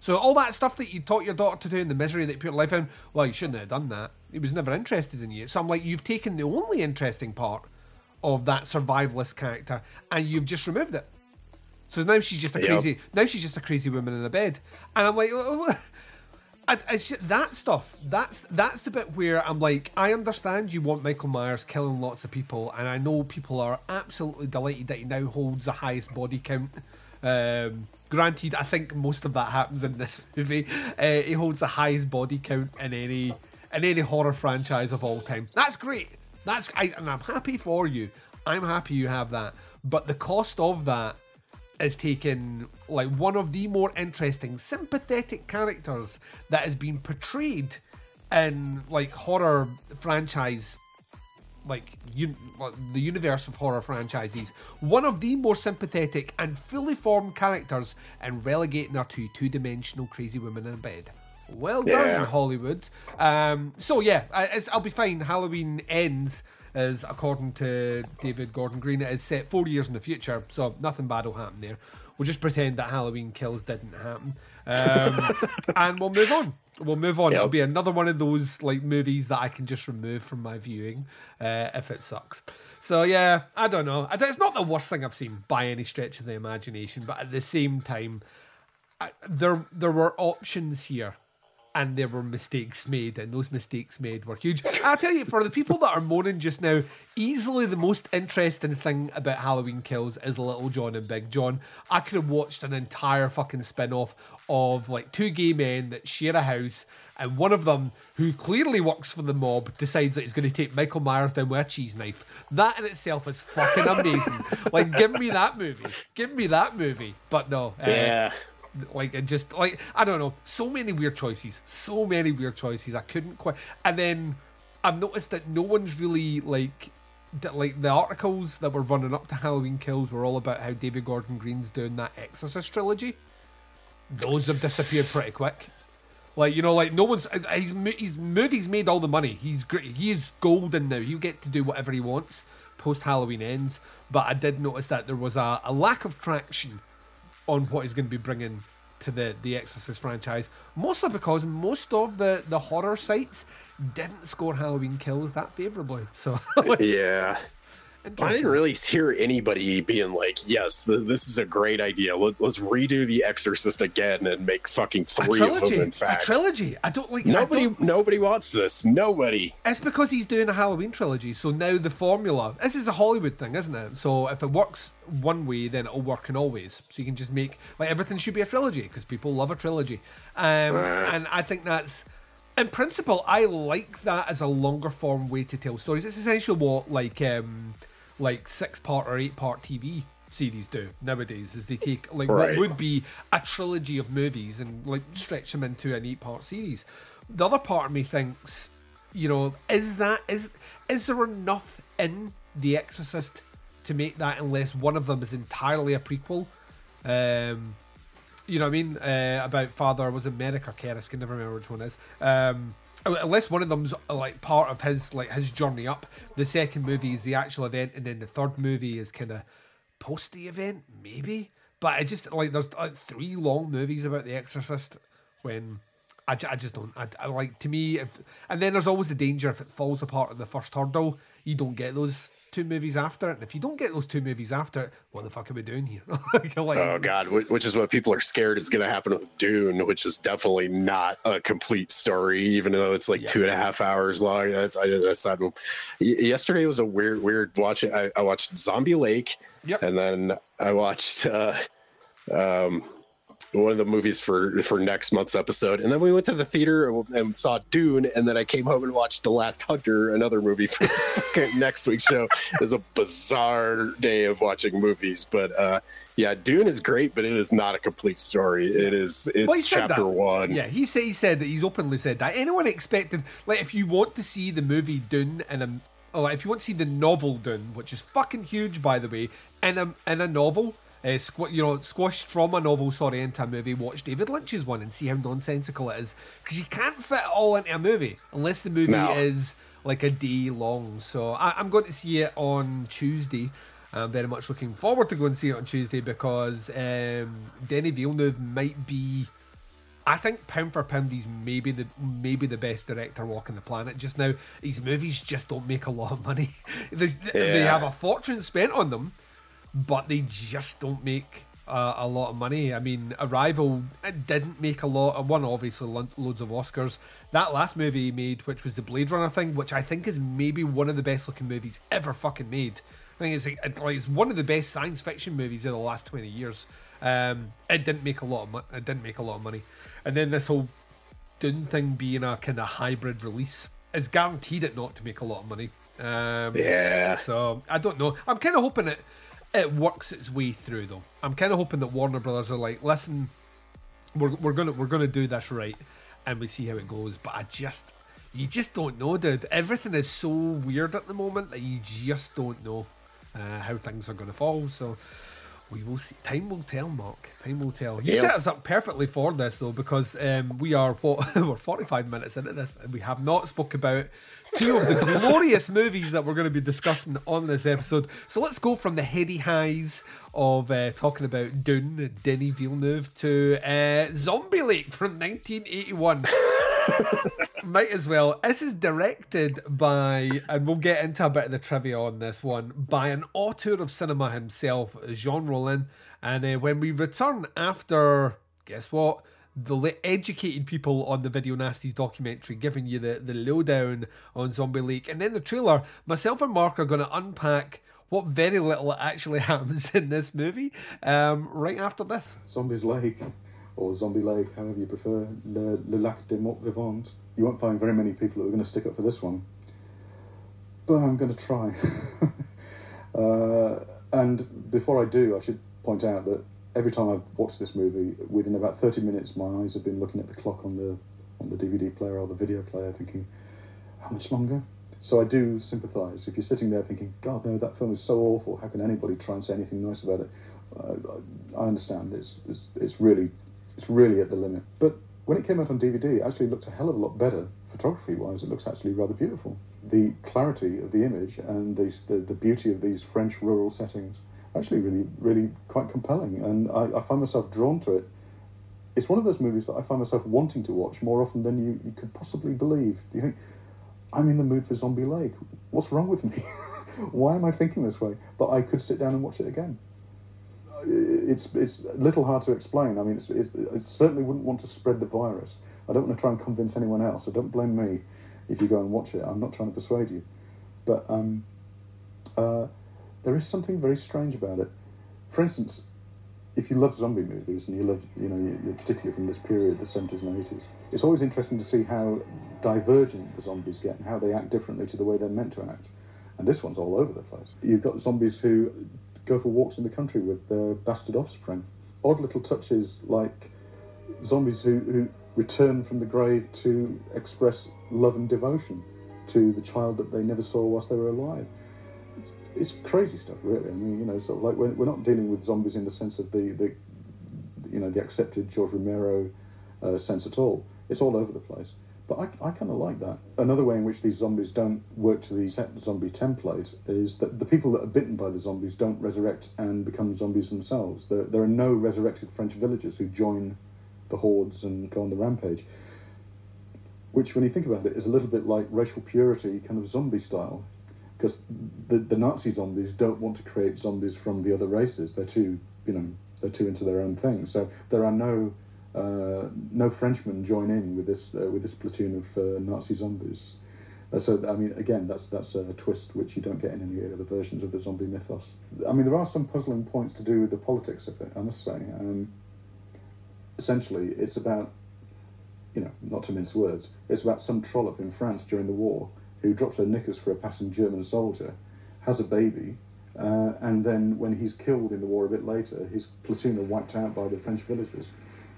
So all that stuff that you taught your daughter to do and the misery that you put your life in, well, you shouldn't have done that. He was never interested in you. So I'm like, you've taken the only interesting part of that survivalist character and you've just removed it. So now she's just a Yep. crazy. Now she's just a crazy woman in a bed, and I'm like, I, I, that stuff. That's that's the bit where I'm like, I understand you want Michael Myers killing lots of people, and I know people are absolutely delighted that he now holds the highest body count. Um, granted, I think most of that happens in this movie. Uh, he holds the highest body count in any in any horror franchise of all time. That's great. That's I, and I'm happy for you. I'm happy you have that. But the cost of that is taking like one of the more interesting, sympathetic characters that has been portrayed in like horror franchise, like un- the universe of horror franchises. One of the more sympathetic and fully formed characters, and relegating her to two-dimensional crazy women in a bed. Well done, Yeah. Hollywood. Um, so yeah, I, it's, I'll be fine. Halloween ends is according to David Gordon Green, it is set four years in the future, so nothing bad will happen there. We'll just pretend that Halloween kills didn't happen, um, and we'll move on. We'll move on. It'll be another one of those like movies that I can just remove from my viewing uh, if it sucks. So yeah, I don't know. It's not the worst thing I've seen by any stretch of the imagination, but at the same time, I, there there were options here and there were mistakes made, and those mistakes made were huge. I tell you, for the people that are moaning just now, easily the most interesting thing about Halloween Kills is Little John and Big John. I could have watched an entire fucking spin off of like two gay men that share a house, and one of them, who clearly works for the mob, decides that he's going to take Michael Myers down with a cheese knife. That in itself is fucking amazing. like, give me that movie. Give me that movie. But no. uh, Yeah. Like it just like I don't know, so many weird choices, so many weird choices. I couldn't quite. And then I've noticed that no one's really like that. Like the articles that were running up to Halloween Kills were all about how David Gordon Green's doing that Exorcist trilogy. Those have disappeared pretty quick. Like you know, like no one's uh, he's mo- his movies made all the money. He's great. He is golden now. He'll get to do whatever he wants post Halloween ends. But I did notice that there was a, a lack of traction on what he's going to be bringing to the the Exorcist franchise. Mostly because most of the the horror sites didn't score Halloween Kills that favorably. So Yeah. I didn't really hear anybody being like, "Yes, th- this is a great idea. Let- let's redo The Exorcist again and make fucking a three of them." trilogy, In a fact, trilogy. I don't like nobody, don't- nobody wants this. Nobody. It's because he's doing a Halloween trilogy, so now the formula. This is the Hollywood thing, isn't it? So if it works one way, then it'll work in all ways. So you can just make like everything should be a trilogy because people love a trilogy, um, and I think that's. In principle, I like that as a longer form way to tell stories. It's essentially what like um, like six part or eight part TV series do nowadays. Is they take like Right. what would be a trilogy of movies and like stretch them into an eight part series. The other part of me thinks, you know, is that is is there enough in The Exorcist to make that unless one of them is entirely a prequel? Um, you know what I mean? Uh, about Father was it Merrick or Karras? Can never remember which one is. Um, unless one of them's uh, like part of his like his journey up. The second movie is the actual event, and then the third movie is kind of post the event, maybe. But I just like there's like three long movies about The Exorcist when. I, I just don't. I, I like to me, if and then there's always the danger if it falls apart at the first hurdle, you don't get those two movies after it. And if you don't get those two movies after it, what the fuck are we doing here? Like, Oh God, which is what people are scared is going to happen with Dune, which is definitely not a complete story, even though it's like two and a half hours long. That's I, that's not, yesterday was a weird, weird watching. I, I watched Zombie Lake, Yep. and then I watched uh, um, one of the movies for for next month's episode, and then we went to the theater and saw Dune, and then I came home and watched The Last Hunter, another movie for next week's show. It was a bizarre day of watching movies, but uh, yeah, Dune is great, but it is not a complete story. It is it's Well, chapter one. Yeah, he said he said that he's openly said that. Anyone expected like if you want to see the movie Dune and a like, if you want to see the novel Dune, which is fucking huge by the way, in a in a novel, uh, squ- you know, squashed from a novel, sorry, into a movie. Watch David Lynch's one and see how nonsensical it is because you can't fit it all into a movie unless the movie No. is like a day long. So I, I'm going to see it on Tuesday. I'm very much looking forward to going and see it on Tuesday because um, Denis Villeneuve might be. I think pound for pound, he's maybe the maybe the best director walking the planet just now. His movies just don't make a lot of money. they, they have a fortune spent on them, but they just don't make uh, a lot of money. I mean, Arrival it didn't make a lot. It won obviously lo- loads of Oscars. That last movie he made, which was the Blade Runner thing, which I think is maybe one of the best looking movies ever fucking made. I think it's like, like it's one of the best science fiction movies of the last twenty years. Um, it didn't make a lot of mo- it didn't make a lot of money, and then this whole Dune thing being a kind of hybrid release is guaranteed it not to make a lot of money. Um, Yeah. so I don't know. I'm kind of hoping it it works its way through though. I'm kind of hoping that Warner Brothers are like, listen, we're we're gonna we're gonna do this right, and we see how it goes. But I just you just don't know, dude. Everything is so weird at the moment that you just don't know uh, how things are gonna fall. So. We will see. Time will tell, Mark. Time will tell. You set us up perfectly for this, though, because um, we are what we're forty-five minutes into this, and we have not spoke about two of the glorious movies that we're going to be discussing on this episode. So let's go from the heady highs of uh, talking about Dune, Denis Villeneuve, to uh, Zombie Lake from 1981. Might as well. This is directed by, and we'll get into a bit of the trivia on this one, by an auteur of cinema himself, Jean Rollin. And uh, when we return after, guess what? The educated people on the Video Nasties documentary, giving you the, the lowdown on Zombie Lake. And then the trailer, myself and Mark are going to unpack what very little actually happens in this movie um, right after this. Zombies Lake, or Zombie Lake, however you prefer, Le, Le Lac des Morts Vivants. You won't find very many people who are going to stick up for this one, but I'm going to try. uh, and before I do, I should point out that every time I've watched this movie, within about 30 minutes, my eyes have been looking at the clock on the on the DVD player or the video player, thinking, how much longer? So I do sympathise. If you're sitting there thinking, God, no, that film is so awful, how can anybody try and say anything nice about it? I understand. It's, it's, it's, really, it's really at the limit. But when it came out on DVD, it actually looked a hell of a lot better photography wise. It looks actually rather beautiful. The clarity of the image and the, the, the beauty of these French rural settings actually really, really quite compelling. And I, I find myself drawn to it. It's one of those movies that I find myself wanting to watch more often than you, you could possibly believe. Do you think, I'm in the mood for Zombie Lake? What's wrong with me? Why am I thinking this way? But I could sit down and watch it again. It's, it's a little hard to explain. I mean, it's, it's, certainly wouldn't want to spread the virus. I don't want to try and convince anyone else. So don't blame me if you go and watch it. I'm not trying to persuade you. But um, uh, there is something very strange about it. For instance, if you love zombie movies and you love, you know, particularly from this period, the 70s and 80s, it's always interesting to see how divergent the zombies get and how they act differently to the way they're meant to act. And this one's all over the place. You've got zombies who go for walks in the country with their bastard offspring. Odd little touches like zombies who, who return from the grave to express love and devotion to the child that they never saw whilst they were alive it's crazy stuff, really. I mean, you know, sort of like we're, we're not dealing with zombies in the sense of the, the you know, the accepted George Romero uh, sense at all. It's all over the place. But I, I kind of like that. Another way in which these zombies don't work to the set zombie template is that the people that are bitten by the zombies don't resurrect and become zombies themselves. There, there are no resurrected French villagers who join the hordes and go on the rampage. Which, when you think about it, is a little bit like racial purity, kind of zombie style because the, the Nazi zombies don't want to create zombies from the other races. They're too, you know, they're too into their own thing. So there are no uh, no Frenchmen join in with this uh, with this platoon of uh, Nazi zombies. Uh, so I mean, again, that's that's a twist which you don't get in any other versions of the zombie mythos. I mean, there are some puzzling points to do with the politics of it. I must say. Um, essentially, it's about, you know, not to mince words, it's about some trollop in France during the war who drops her knickers for a passing German soldier, has a baby, uh, and then when he's killed in the war a bit later, his platoon are wiped out by the French villagers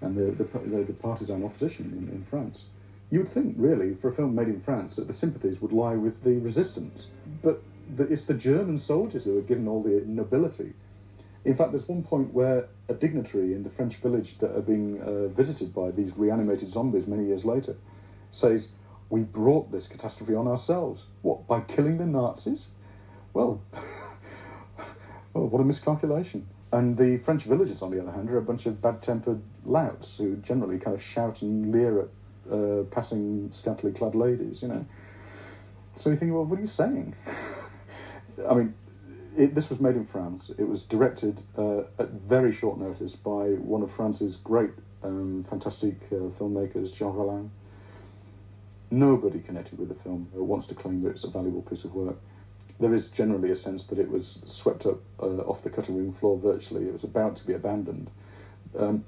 and the, the, the, partisan opposition in, in France. You would think, really, for a film made in France, that the sympathies would lie with the resistance, but the, it's the German soldiers who are given all the nobility. In fact, there's one point where a dignitary in the French village that are being uh, visited by these reanimated zombies many years later says, we brought this catastrophe on ourselves. What, by killing the Nazis? Well, well, what a miscalculation. And the French villagers, on the other hand, are a bunch of bad tempered louts who generally kind of shout and leer at uh, passing scantily clad ladies, you know. So you think, well, what are you saying? I mean, it, this was made in France. It was directed uh, at very short notice by one of France's great, um, fantastic uh, filmmakers, Jean Rollin nobody connected with the film wants to claim that it's a valuable piece of work. There is generally a sense that it was swept up uh, off the cutting room floor virtually. It was about to be abandoned. Um,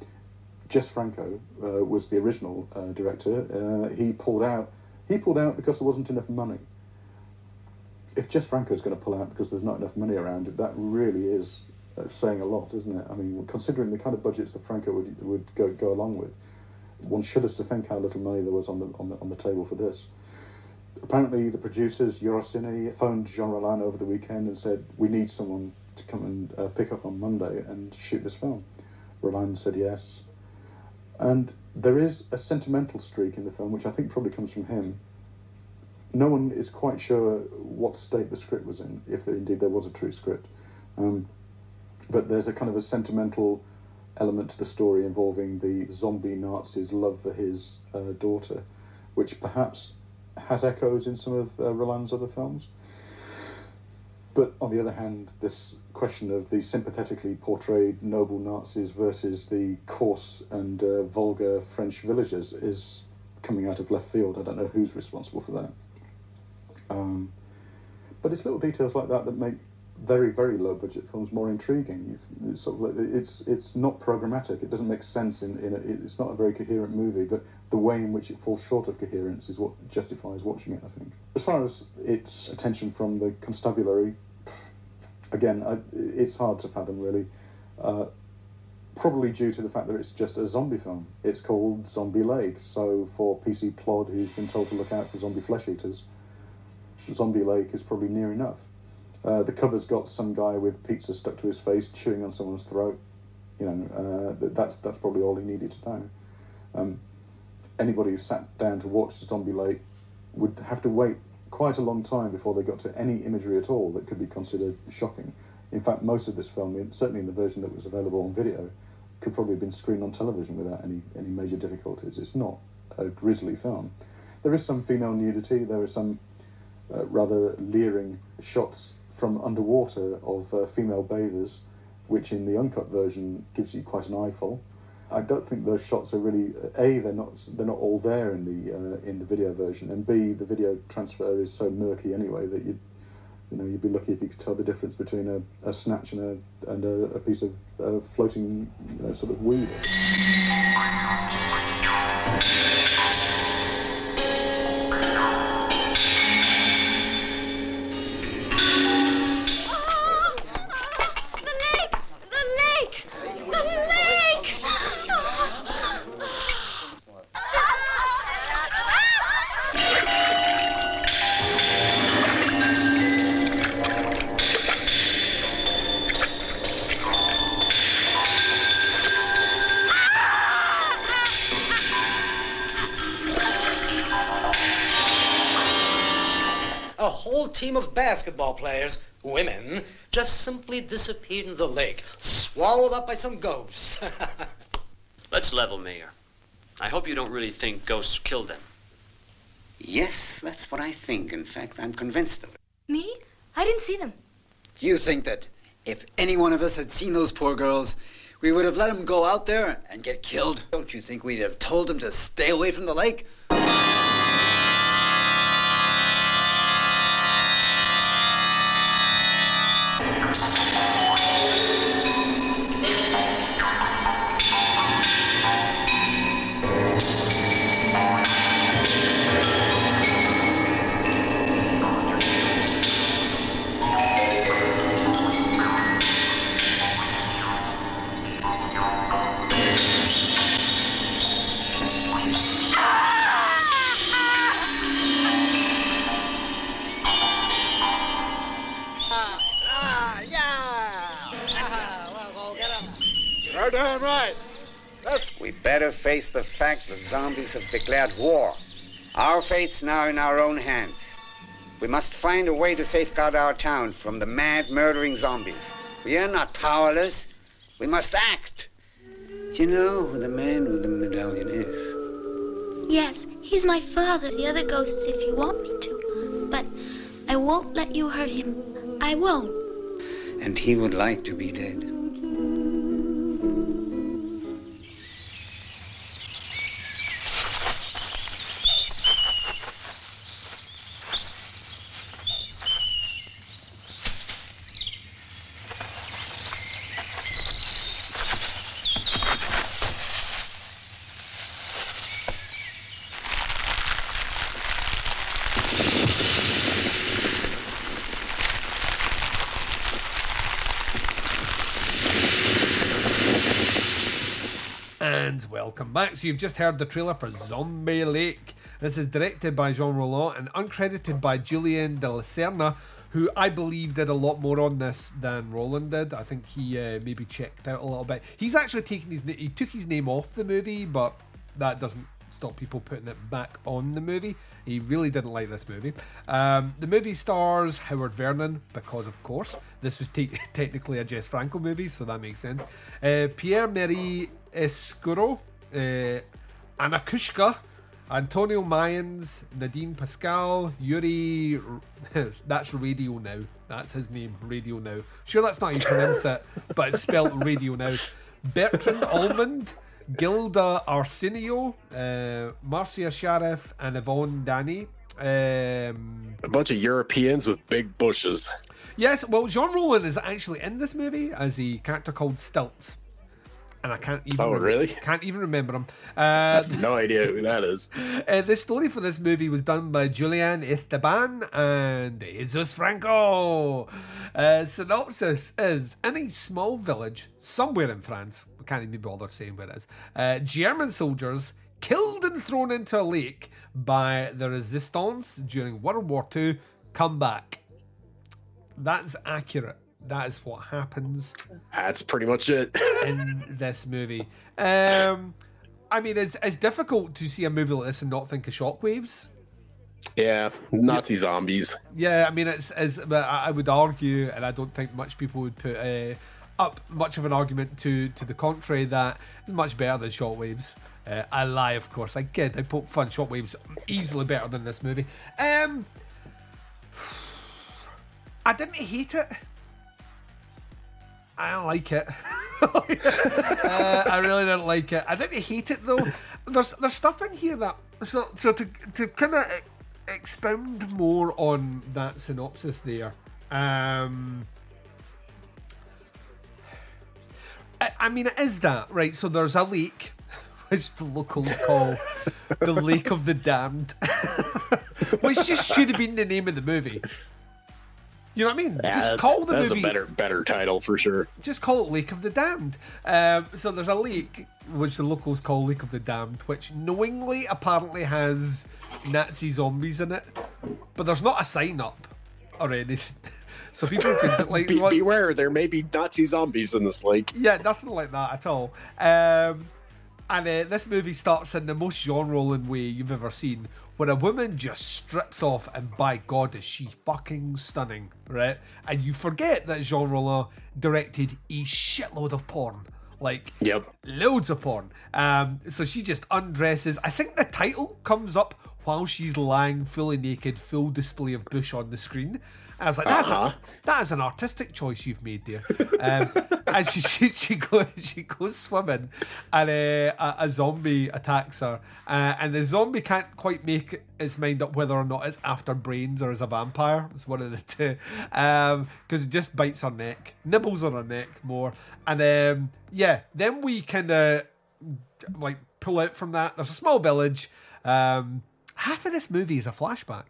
Jess Franco uh, was the original uh, director. Uh, he pulled out. He pulled out because there wasn't enough money. If Jess Franco is going to pull out because there's not enough money around, it, that really is uh, saying a lot, isn't it? I mean, considering the kind of budgets that Franco would would go go along with, one shudders to think how little money there was on the, on the, on the table for this. Apparently, the producers, Eurociné, phoned Jean Rollin over the weekend and said, We need someone to come and uh, pick up on Monday and shoot this film. Rollin said yes. And there is a sentimental streak in the film, which I think probably comes from him. No one is quite sure what state the script was in, if there, indeed there was a true script. Um, but there's a kind of a sentimental element to the story involving the zombie Nazi's love for his uh, daughter, which perhaps has echoes in some of uh, Rollin's other films. But on the other hand, this question of the sympathetically portrayed noble Nazis versus the coarse and uh, vulgar French villagers is coming out of left field. I don't know who's responsible for that. Um, but it's little details like that that make very very low budget films more intriguing. It's, sort of it's it's not programmatic. It doesn't make sense in, in a, it's not a very coherent movie. But the way in which it falls short of coherence is what justifies watching it. I think. As far as its attention from the constabulary, again, I, it's hard to fathom really. Uh, probably due to the fact that it's just a zombie film. It's called Zombie Lake. So for PC Plod, who's been told to look out for zombie flesh eaters, Zombie Lake is probably near enough. Uh, the cover's got some guy with pizza stuck to his face, chewing on someone's throat. You know, uh, that's that's probably all he needed to know. Um, anybody who sat down to watch the Zombie Lake would have to wait quite a long time before they got to any imagery at all that could be considered shocking. In fact, most of this film, certainly in the version that was available on video, could probably have been screened on television without any, any major difficulties. It's not a grisly film. There is some female nudity, there are some uh, rather leering shots from underwater of uh, female bathers, which in the uncut version gives you quite an eyeful. I don't think those shots are really a they're not they're not all there in the uh, in the video version, and b the video transfer is so murky anyway that you you know you'd be lucky if you could tell the difference between a, a snatch and a and a, a piece of uh, floating you know, sort of weed. Team of basketball players, women, just simply disappeared in the lake, swallowed up by some ghosts. Let's level, Mayor. I hope you don't really think ghosts killed them. Yes, that's what I think. In fact, I'm convinced of it. Me? I didn't see them. You think that if any one of us had seen those poor girls, we would have let them go out there and get killed? Don't you think we'd have told them to stay away from the lake? Better face the fact that zombies have declared war. Our fate's now in our own hands. We must find a way to safeguard our town from the mad, murdering zombies. We are not powerless. We must act. Do you know who the man with the medallion is? Yes, he's my father. The other ghosts if you want me to. But I won't let you hurt him. I won't. And he would like to be dead. And back. So you've just heard the trailer for Zombie Lake. This is directed by Jean Rollin and uncredited by Julien de Laserna, who I believe did a lot more on this than Rollin did. I think he uh, maybe checked out a little bit. He's actually taken his he took his name off the movie, but that doesn't stop people putting it back on the movie. He really didn't like this movie. Um, the movie stars Howard Vernon, because of course this was te- technically a Jess Franco movie, so that makes sense. Uh, Pierre Marie Escourrou, uh, Anouchka, Antonio Mayans, Nadine Pascal, Yuri. That's Radio Now. That's his name, Radio Now. Sure, that's not how you pronounce it, but it's spelled Radio Now. Bertrand Almond, Gilda Arsenio, uh, Marcia Sharif, and Yvonne Dany. Um, A bunch of Europeans with big bushes. yes, well, Jean Rollin is actually in this movie as a character called Stilts. And I can't even Oh, really? can't even remember him. Uh, No idea who that is. uh, the story for this movie was done by Julian Esteban and Jesus Franco. Uh, synopsis is in a small village somewhere in France, we can't even bother saying where it is, uh, German soldiers killed and thrown into a lake by the resistance during World War II come back. That's accurate. That is what happens That's pretty much it. in this movie. Um, I mean, it's, it's difficult to see a movie like this and not think of shockwaves. yeah, Nazi zombies. Yeah, I mean, it's, it's but I would argue, and I don't think much people would put uh, up much of an argument to to the contrary that it's much better than Shockwaves. Uh, I lie, of course. I kid. I put fun. Shockwaves easily better than this movie. Um, I didn't hate it. I don't like it. uh, I really didn't like it. I didn't hate it though. There's there's stuff in here that so so to to kind of expound more on that synopsis there. Um, I, I mean, it is that right? So there's a lake, which the locals call the Lake of the Damned, which just should have been the name of the movie. You know what I mean? Yeah, just call the that's movie a better better title for sure. just call it Lake of the Damned. Um, so there's a lake which the locals call Lake of the Damned, which knowingly apparently has Nazi zombies in it, but there's not a sign up or anything. So people can like, Be, like- beware, there may be Nazi zombies in this lake. yeah, nothing like that at all. Um, and uh, this movie starts in the most Jean Rollin way you've ever seen, where a woman just strips off, and by God, is she fucking stunning, right? And you forget that Jean Rollin directed a shitload of porn, like Yep. loads of porn. Um, so she just undresses. I think the title comes up while she's lying fully naked, full display of bush on the screen. And I was like, that's Uh-huh. a, that is an artistic choice you've made there. Um, and she, she she goes she goes swimming, and uh, a, a zombie attacks her, uh, and the zombie can't quite make its mind up whether or not it's after brains or is a vampire. It's one of the two, because it just bites her neck, nibbles on her neck more, and um, yeah, then we kind of like pull out from that. There's a small village. Um, half of this movie is a flashback.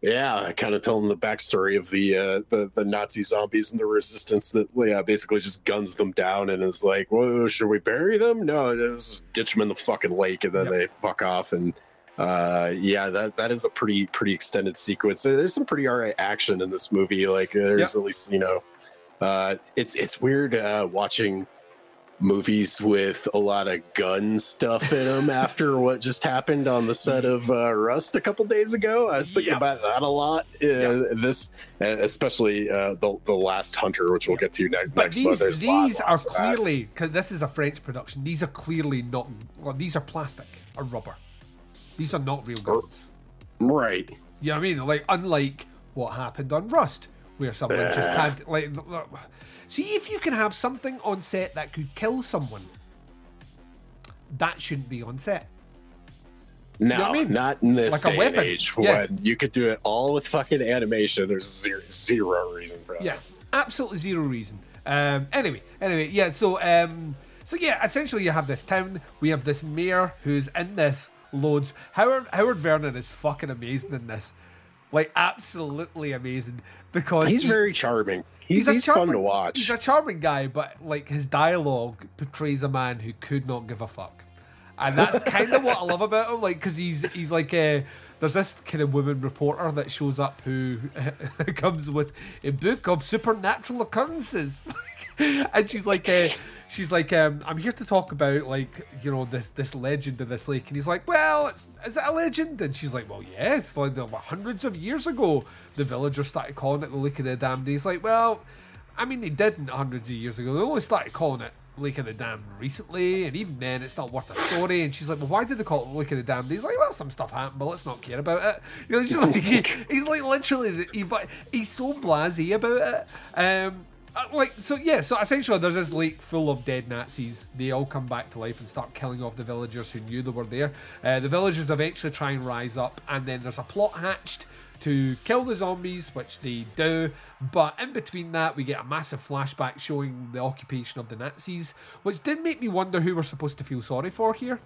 Yeah, I kind of tell them the backstory of the, uh, the the Nazi zombies and the resistance that yeah basically just guns them down and is like, whoa, should we bury them? No, just ditch them in the fucking lake and then they fuck off and uh, yeah, that that is a pretty pretty extended sequence. There's some pretty alright action in this movie. Like there's at least you know, uh, it's it's weird uh, watching movies with a lot of gun stuff in them after what just happened on the set of uh, Rust a couple days ago. I was thinking about that a lot. Uh, This, uh, especially uh, the the Last Hunter, which we'll get to next, But next month. these, these are lots of that. clearly because this is a French production. These are clearly not. Well, these are plastic or rubber. These are not real guns. right. You know what I mean? Like unlike what happened on Rust, where someone just had like. See if you can have something on set that could kill someone. That shouldn't be on set. No, know I mean? not in this Like a day and weapon. age Yeah. when you could do it all with fucking animation. There's zero, zero reason for that. Yeah, absolutely zero reason. Um, anyway, anyway, yeah. So, um, so yeah, essentially, you have this town. We have this mayor who's in this loads. Howard Howard Vernon is fucking amazing in this, like absolutely amazing because He's he- very charming. He's, a he's fun to watch. He's a charming guy, but like his dialogue portrays a man who could not give a fuck, and that's kind of what I love about him. Like, because he's he's like a there's this kind of woman reporter that shows up who comes with a book of supernatural occurrences, and she's like. Uh, She's like, um, I'm here to talk about like you know this this legend of this lake, and he's like, well, is it a legend? And she's like, well, yes, like the, hundreds of years ago, the villagers started calling it the Lake of the Damned. And he's like, well, I mean, they didn't hundreds of years ago. They only started calling it Lake of the Damned recently, and even then, it's not worth a story. And she's like, "Well, why did they call it Lake of the Damned?" He's like, "Well, some stuff happened, but let's not care about it." You know, he's, like, he- he's like literally, the- he, he's so blasé about it. Um, like so, yeah. So essentially, there's this lake full of dead Nazis. They all come back to life and start killing off the villagers who knew they were there. Uh, the villagers eventually try and rise up, and then there's a plot hatched to kill the zombies, which they do. But in between that, we get a massive flashback showing the occupation of the Nazis, which did make me wonder who we're supposed to feel sorry for here.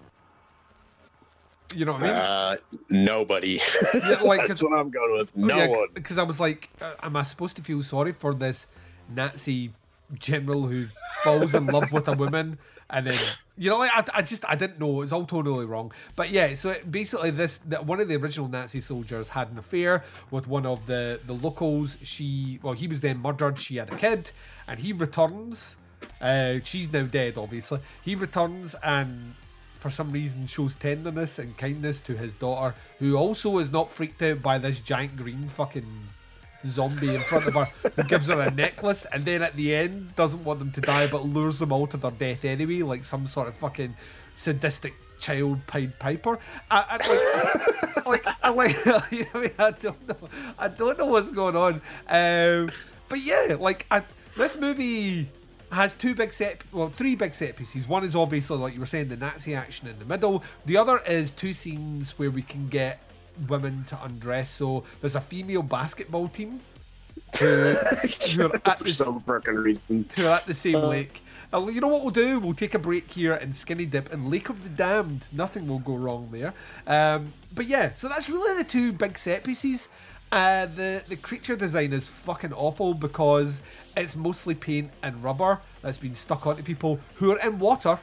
You know what I mean? Uh, nobody. Yeah, like, That's what I'm going with. No Yeah, one. Because I was like, uh, am I supposed to feel sorry for this Nazi general who falls in love with a woman? And then, you know, like, I, I just, I didn't know. It was all totally wrong. But yeah, so it, basically, this, that one of the original Nazi soldiers had an affair with one of the, the locals. She, well, he was then murdered. She had a kid, and he returns. Uh, she's now dead, obviously. He returns and for some reason shows tenderness and kindness to his daughter, who also is not freaked out by this giant green fucking zombie in front of her who gives her a necklace and then at the end doesn't want them to die but lures them all to their death anyway, like some sort of fucking sadistic child Pied Piper. I, I, like, like, I like, I? I don't know, I don't know what's going on. Um, but yeah, like, I, this movie has two big set, well, three big set pieces. One is obviously, like you were saying, the Nazi action in the middle. The other is two scenes where we can get women to undress. So there's a female basketball team who, who are at For the, some fucking reason. who are at the same lake. Uh, you know what we'll do? We'll take a break here and skinny dip in Lake of the Damned. Nothing will go wrong there. Um, but yeah, so that's really the two big set pieces. Uh, the the creature design is fucking awful because it's mostly paint and rubber that's been stuck onto people who are in water.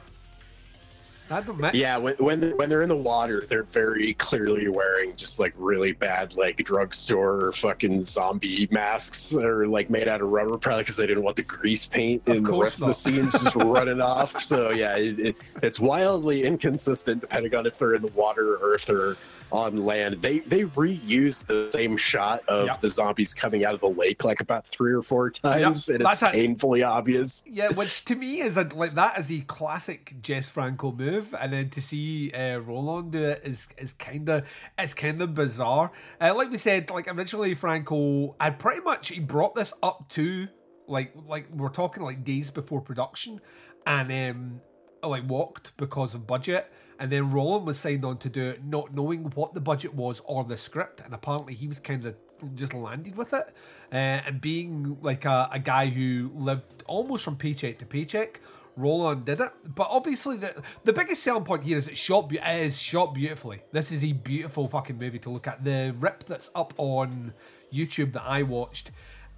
That don't. Yeah, when when they're, when they're in the water, they're very clearly wearing just like really bad like drugstore fucking zombie masks that are like made out of rubber, probably because they didn't want the grease paint in the rest of the scenes just running off. So yeah, it, it, it's wildly inconsistent depending on if they're in the water or if they're on land. They they reuse the same shot of the zombies coming out of the lake like about three or four times, and it's that's a- painfully obvious. Yeah, which to me is a like that is a classic Jess Franco move, and then to see uh, Rollin do it is is kind of it's kind of bizarre. Uh, like we said, like originally Franco had pretty much he brought this up to like like we're talking like days before production, and um like walked because of budget. And then Rollin was signed on to do it, not knowing what the budget was or the script. And apparently, he was kind of just landed with it. Uh, and being like a, a guy who lived almost from paycheck to paycheck, Rollin did it. But obviously, the the biggest selling point here is it shot. It is shot beautifully. This is a beautiful fucking movie to look at. The rip that's up on YouTube that I watched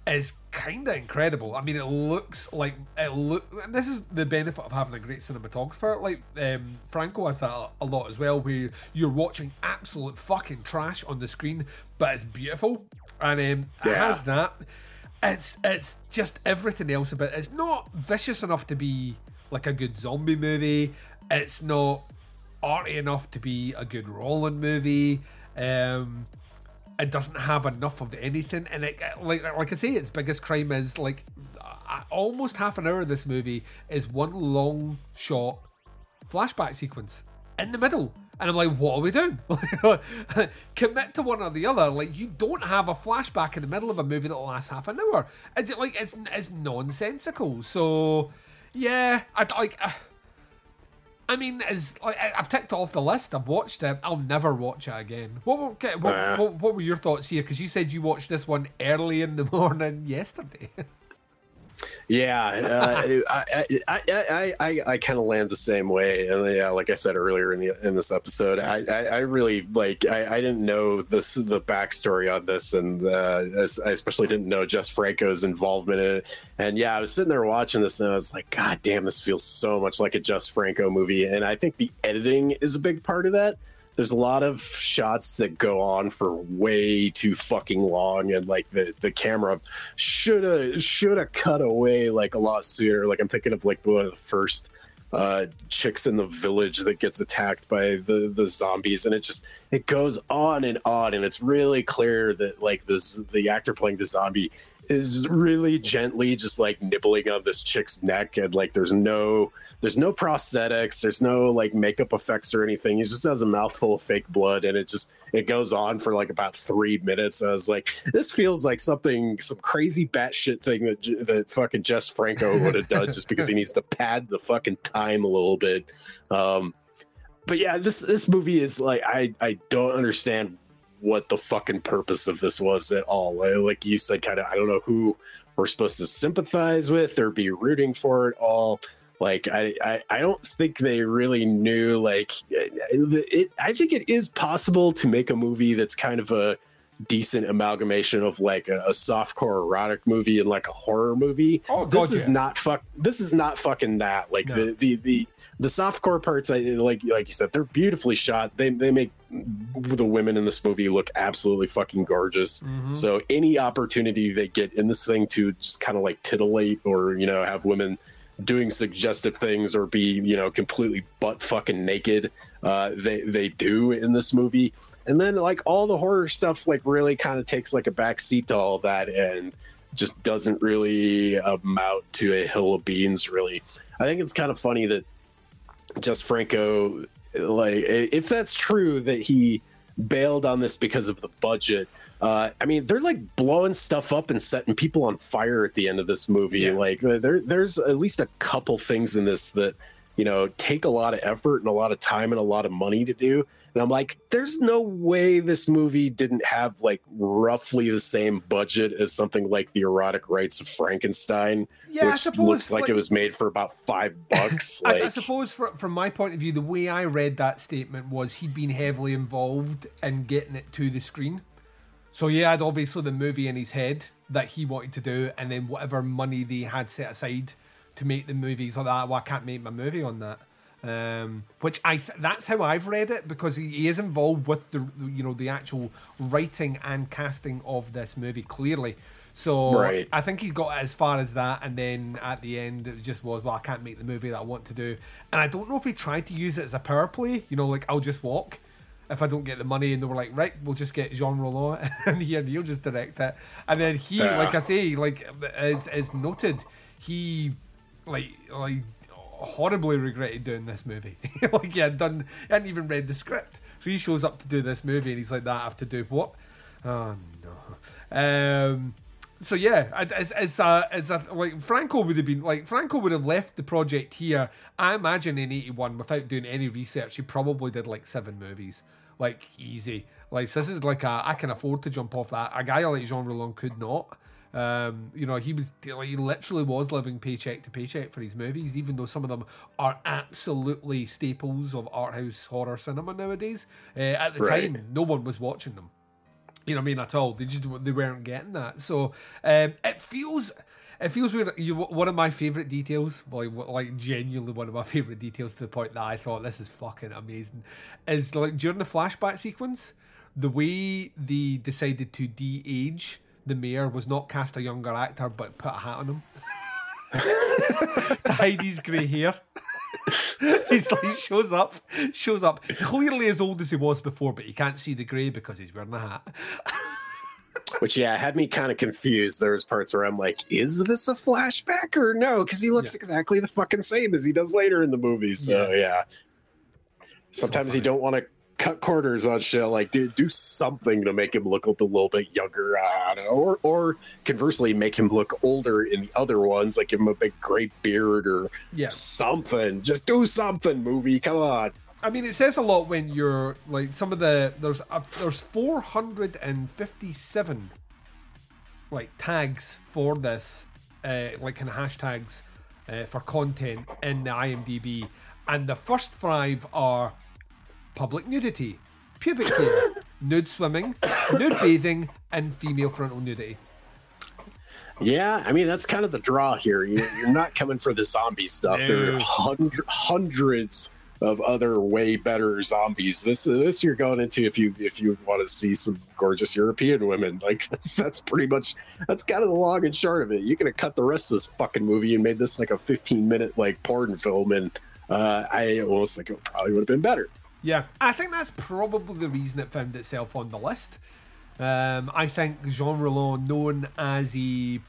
is kind of incredible. I mean, it looks like it look. And this is the benefit of having a great cinematographer. Like um, Franco has that a, lot as well, where you're watching absolute fucking trash on the screen, but it's beautiful, and um, it has that. It's it's just everything else about it. It's not vicious enough to be like a good zombie movie. It's not arty enough to be a good Rollin movie. Um, it doesn't have enough of anything, and it like like I say, its biggest crime is like almost half an hour of this movie is one long shot flashback sequence in the middle. And I'm like, what are we doing? Commit to one or the other. Like, you don't have a flashback in the middle of a movie that lasts half an hour. It's like it's it's nonsensical. So, yeah, I like. Uh, I mean, as like, I've ticked it off the list. I've watched it. I'll never watch it again. What were, what, Uh. what, what were your thoughts here? Because you said you watched this one early in the morning yesterday. Yeah, uh, I, I, I, I, I, kind of land the same way, and yeah, like I said earlier in the in this episode, I, I, I really like I, I didn't know this the backstory on this, and uh, I especially didn't know Jess Franco's involvement in it. And yeah, I was sitting there watching this, and I was like, God damn, this feels so much like a Jess Franco movie, and I think the editing is a big part of that there's a lot of shots that go on for way too fucking long and like the the camera should have should have cut away like a lot sooner. Like i'm thinking of like the first uh chicks in the village that gets attacked by the the zombies and it just it goes on and on and it's really clear that like this the actor playing the zombie is really gently just like nibbling on this chick's neck and like there's no there's no prosthetics there's no like makeup effects or anything. He just has a mouthful of fake blood and it just it goes on for like about three minutes. I was like this feels like something some crazy batshit thing that that fucking jess franco would have done just because he needs to pad the fucking time a little bit. Um but yeah this this movie is like i i don't understand what the fucking purpose of this was at all. Like you said, kind of, I don't know who we're supposed to sympathize with or be rooting for it all. Like I, I, I don't think they really knew. Like it, it, I think it is possible to make a movie that's kind of a decent amalgamation of like a, a softcore erotic movie and like a horror movie. Oh, this God, is yeah. not fuck. This is not fucking that. Like No. the the the the softcore parts, I like like you said, they're beautifully shot. They they make the women in this movie look absolutely fucking gorgeous. Mhm. So any opportunity they get in this thing to just kind of like titillate or you know have women doing suggestive things or be you know completely butt fucking naked uh they they do in this movie and then like all the horror stuff like really kind of takes like a back seat to all that and just doesn't really amount to a hill of beans really. I think it's kind of funny that Jess Franco like if that's true that he bailed on this because of the budget uh i mean they're like blowing stuff up and setting people on fire at the end of this movie. Like there there's at least a couple things in this that you know take a lot of effort and a lot of time and a lot of money to do and i'm like there's no way this movie didn't have like roughly the same budget as something like the Erotic Rites of Frankenstein Yeah, which suppose, looks like, like- it was made for about five bucks I, like I suppose fr from my point of view, the way I read that statement was he'd been heavily involved in getting it to the screen. So he had obviously the movie in his head that he wanted to do, and then whatever money they had set aside to make the movies like that. Well, I can't make my movie on that. Um, which I th- that's how I've read it because he, he is involved with the you know the actual writing and casting of this movie clearly. So Right. I think he got as far as that, and then at the end it just was, well, I can't make the movie that I want to do. And I don't know if he tried to use it as a power play, you know, like I'll just walk if I don't get the money, and they were like, right, we'll just get Jean Rollin and here and he'll just direct it. And then he, Yeah. like I say, like as as noted, he like like horribly regretted doing this movie. like he had done, he hadn't even read the script, so he shows up to do this movie, and he's like, that I have to do what? Oh no. Um, so yeah, I- as as a, as a, like Franco would have been like Franco would have left the project here. I imagine in '81 without doing any research, he probably did like seven movies, like easy. Like so this is like a I can afford to jump off that. A guy like Jean Rollin could not. Um, you know, he was he literally was living paycheck to paycheck for his movies, even though some of them are absolutely staples of art house horror cinema nowadays. Uh, at the Right. time, no one was watching them you know what I mean at all. They just they weren't getting that. So um, it feels it feels weird. You one of my favorite details, like like genuinely one of my favorite details to the point that I thought this is fucking amazing, is like during the flashback sequence, the way they decided to de-age the mayor was not cast a younger actor, but put a hat on him. To hide his grey hair. he's like shows up, shows up. Clearly as old as he was before, but you can't see the grey because he's wearing a hat. which yeah had me kind of confused. There was parts where i'm like is this a flashback or no? Because he looks exactly the fucking same as he does later in the movie so Yeah. yeah, sometimes you don't want to cut corners on shit like dude do something to make him look a little bit younger uh, or or conversely make him look older in the other ones like give him a big great beard or Yeah. something just do something movie come on I mean, it says a lot when you're like some of the there's uh, there's 457 like tags for this, uh, like kind of hashtags uh, for content in the IMDb, and the first five are public nudity, pubic hair, nude swimming, nude bathing, and female frontal nudity. Yeah, I mean that's kind of the draw here. You- You're not coming for the zombie stuff. There No. are hundred, hundreds of other way better zombies. This this you're going into if you if you want to see some gorgeous European women. Like that's that's pretty much that's kind of the long and short of it. You could have cut the rest of this fucking movie and made this like a 15 minute like porn film, and uh, I almost think it probably would have been better. Yeah, I think that's probably the reason it found itself on the list. Um, I think Jean Rollin, known as a you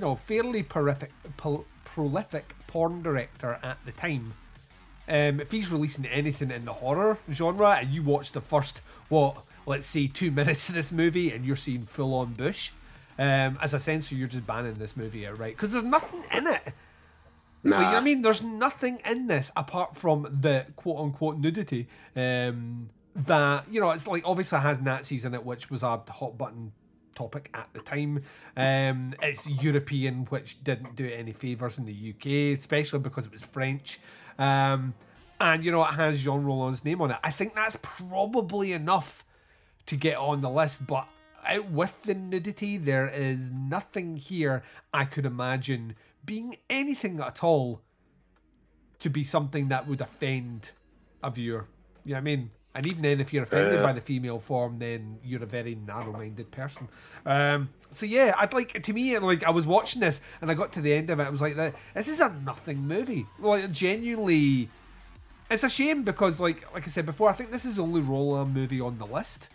know fairly prolific, prolific porn director at the time, um, if he's releasing anything in the horror genre, and you watch the first what let's say two minutes of this movie, and you're seeing full on bush, um, as a censor, you're just banning this movie outright because there's nothing in it. Nah. Like, I mean, there's nothing in this apart from the quote unquote nudity. Um, that you know, it's like obviously has Nazis in it, which was a hot button topic at the time. Um, it's European, which didn't do it any favors in the UK, especially because it was French. Um, and you know, it has Jean Rollin's name on it. I think that's probably enough to get on the list, but with the nudity, there is nothing here I could imagine being anything at all to be something that would offend a viewer. You know what I mean? And even then, if you're offended by the female form, then you're a very narrow-minded person. Um, so yeah, I'd like to me, like I was watching this and I got to the end of it, I was like, "This is a nothing movie." Like genuinely, it's a shame because, like, like I said before, I think this is the only Rollin movie on the list.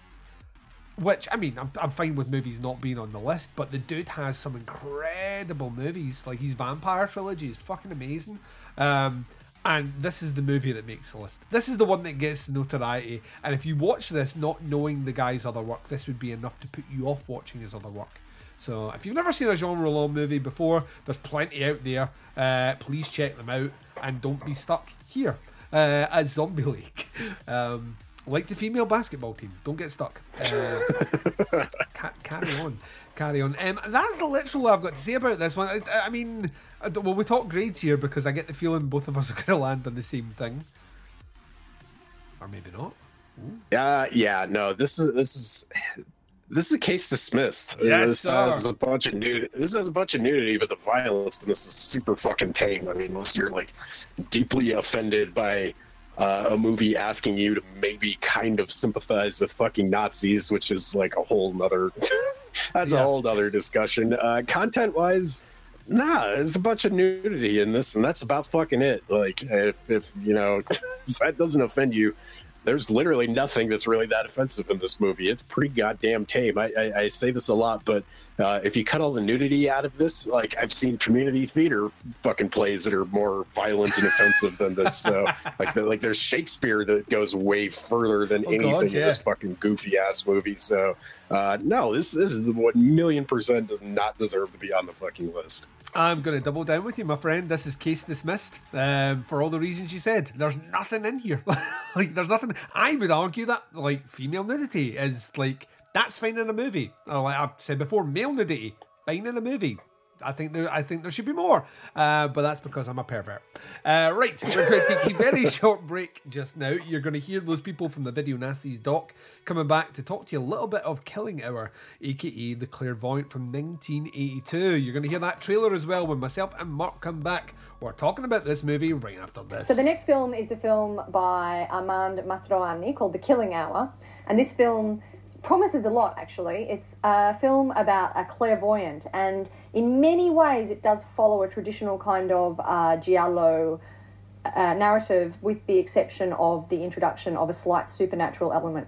Which I mean, I'm, I'm fine with movies not being on the list, but the dude has some incredible movies. Like his Vampire trilogy is fucking amazing. Um, and this is the movie that makes the list. This is the one that gets the notoriety. And if you watch this not knowing the guy's other work, this would be enough to put you off watching his other work. So if you've never seen a Jean Rollin movie before, there's plenty out there. Uh, please check them out and don't be stuck here uh, at Zombie Lake. Um, like the female basketball team, don't get stuck. Uh, ca- carry on, carry on. Um, that's literally all I've got to say about this one. I, I mean, I well, we talk grades here because I get the feeling both of us are going to land on the same thing, or maybe not. Yeah, yeah, no, this is this is this is a case dismissed. Yes, this sir. has a bunch of nudity. This has a bunch of nudity, but the violence in this is super fucking tame. I mean, unless you're like deeply offended by uh, a movie asking you to maybe kind of sympathize with fucking Nazis, which is like a whole nother. that's a whole other discussion. Uh, content wise. Nah, there's a bunch of nudity in this, and that's about fucking it. Like, if, if you know, if that doesn't offend you, there's literally nothing that's really that offensive in this movie. It's pretty goddamn tame. I, I, I say this a lot, but uh, if you cut all the nudity out of this, like I've seen community theater fucking plays that are more violent and offensive than this. So like, the, like there's Shakespeare that goes way further than Oh, anything God, in this fucking goofy ass movie. So uh, no, this this is what million percent does not deserve to be on the fucking list. I'm going to double down with you, my friend. This is case dismissed um, for all the reasons you said. There's nothing in here. like, there's nothing. I would argue that like female nudity is like that's fine in a movie. Uh, like I've said before, male nudity fine in a movie. I think there, I think there should be more, uh, but that's because I'm a pervert. Uh, right, we're going to take a very short break just now. You're going to hear those people from the Video Nasties doc coming back to talk to you a little bit of Killing Hour, aka The Clairvoyant from 1982. You're going to hear that trailer as well when myself and Mark come back. We're talking about this movie right after this. So the next film is the film by Armand Mastroianni called The Killing Hour, and this film promises a lot. Actually, it's a film about a clairvoyant, and in many ways, it does follow a traditional kind of uh, giallo uh, narrative, with the exception of the introduction of a slight supernatural element.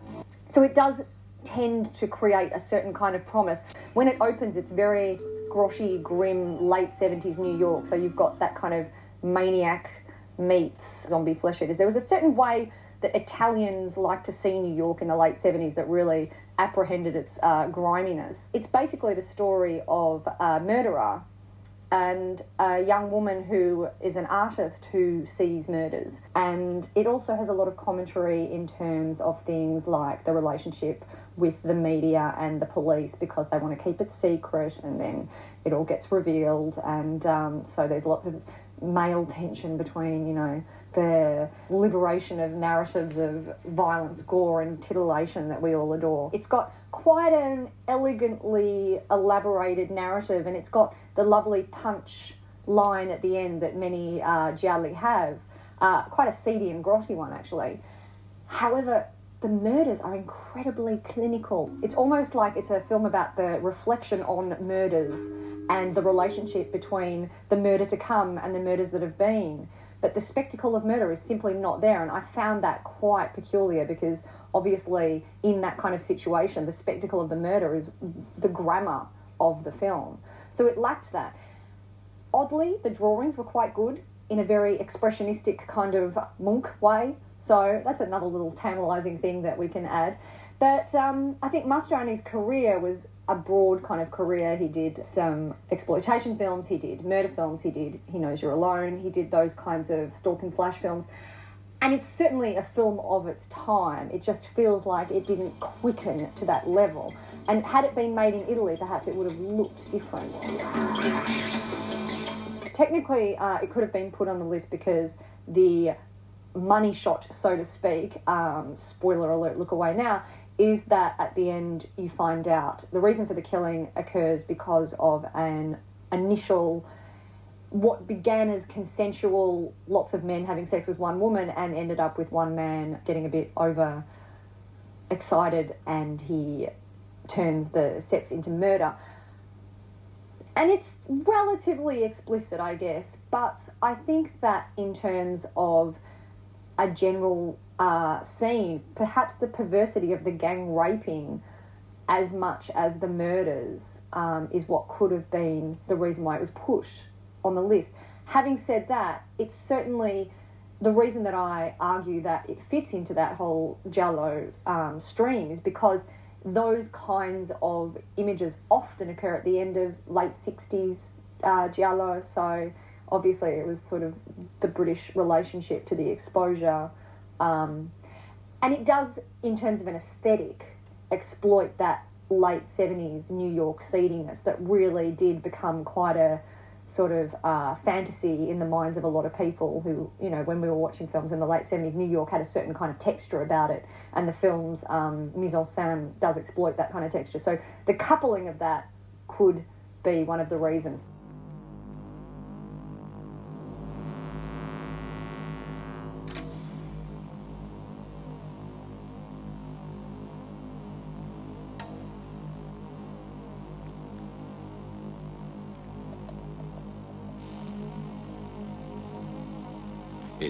So it does tend to create a certain kind of promise. When it opens, it's very grotty, grim, late 70s New York. So you've got that kind of maniac meets zombie flesh eaters. There was a certain way that Italians like to see New York in the late 70s that really apprehended its uh, griminess. It's basically the story of a murderer and a young woman who is an artist who sees murders. And it also has a lot of commentary in terms of things like the relationship with the media and the police because they want to keep it secret and then it all gets revealed. And um, so there's lots of male tension between, you know, the liberation of narratives of violence, gore, and titillation that we all adore. It's got quite an elegantly elaborated narrative, and it's got the lovely punch line at the end that many uh, gialli have. Uh, quite a seedy and grotty one, actually. However, the murders are incredibly clinical. It's almost like it's a film about the reflection on murders and the relationship between the murder to come and the murders that have been. But the spectacle of murder is simply not there, and I found that quite peculiar because obviously, in that kind of situation, the spectacle of the murder is the grammar of the film. So it lacked that. Oddly, the drawings were quite good in a very expressionistic kind of Munch way. So that's another little tantalising thing that we can add. But um, I think Mastroianni's career was a broad kind of career. He did some exploitation films, he did murder films, he did He Knows You're Alone, he did those kinds of stalk and slash films. And it's certainly a film of its time. It just feels like it didn't quicken to that level. And had it been made in Italy, perhaps it would have looked different. Technically, uh, it could have been put on the list because the money shot, so to speak, um, spoiler alert, look away now, is that at the end you find out the reason for the killing occurs because of an initial what began as consensual lots of men having sex with one woman and ended up with one man getting a bit over excited and he turns the sex into murder. And it's relatively explicit i guess but i think that in terms of a general uh, scene, perhaps the perversity of the gang raping as much as the murders um, is what could have been the reason why it was pushed on the list. Having said that, it's certainly the reason that I argue that it fits into that whole Giallo um, stream is because those kinds of images often occur at the end of late 60s uh. So obviously, it was sort of the British relationship to the exposure um, and it does, in terms of an aesthetic, exploit that late 70s New York seediness that really did become quite a sort of uh, fantasy in the minds of a lot of people who, you know, when we were watching films in the late 70s, New York had a certain kind of texture about it, and the film's um, mise en scène does exploit that kind of texture. So the coupling of that could be one of the reasons.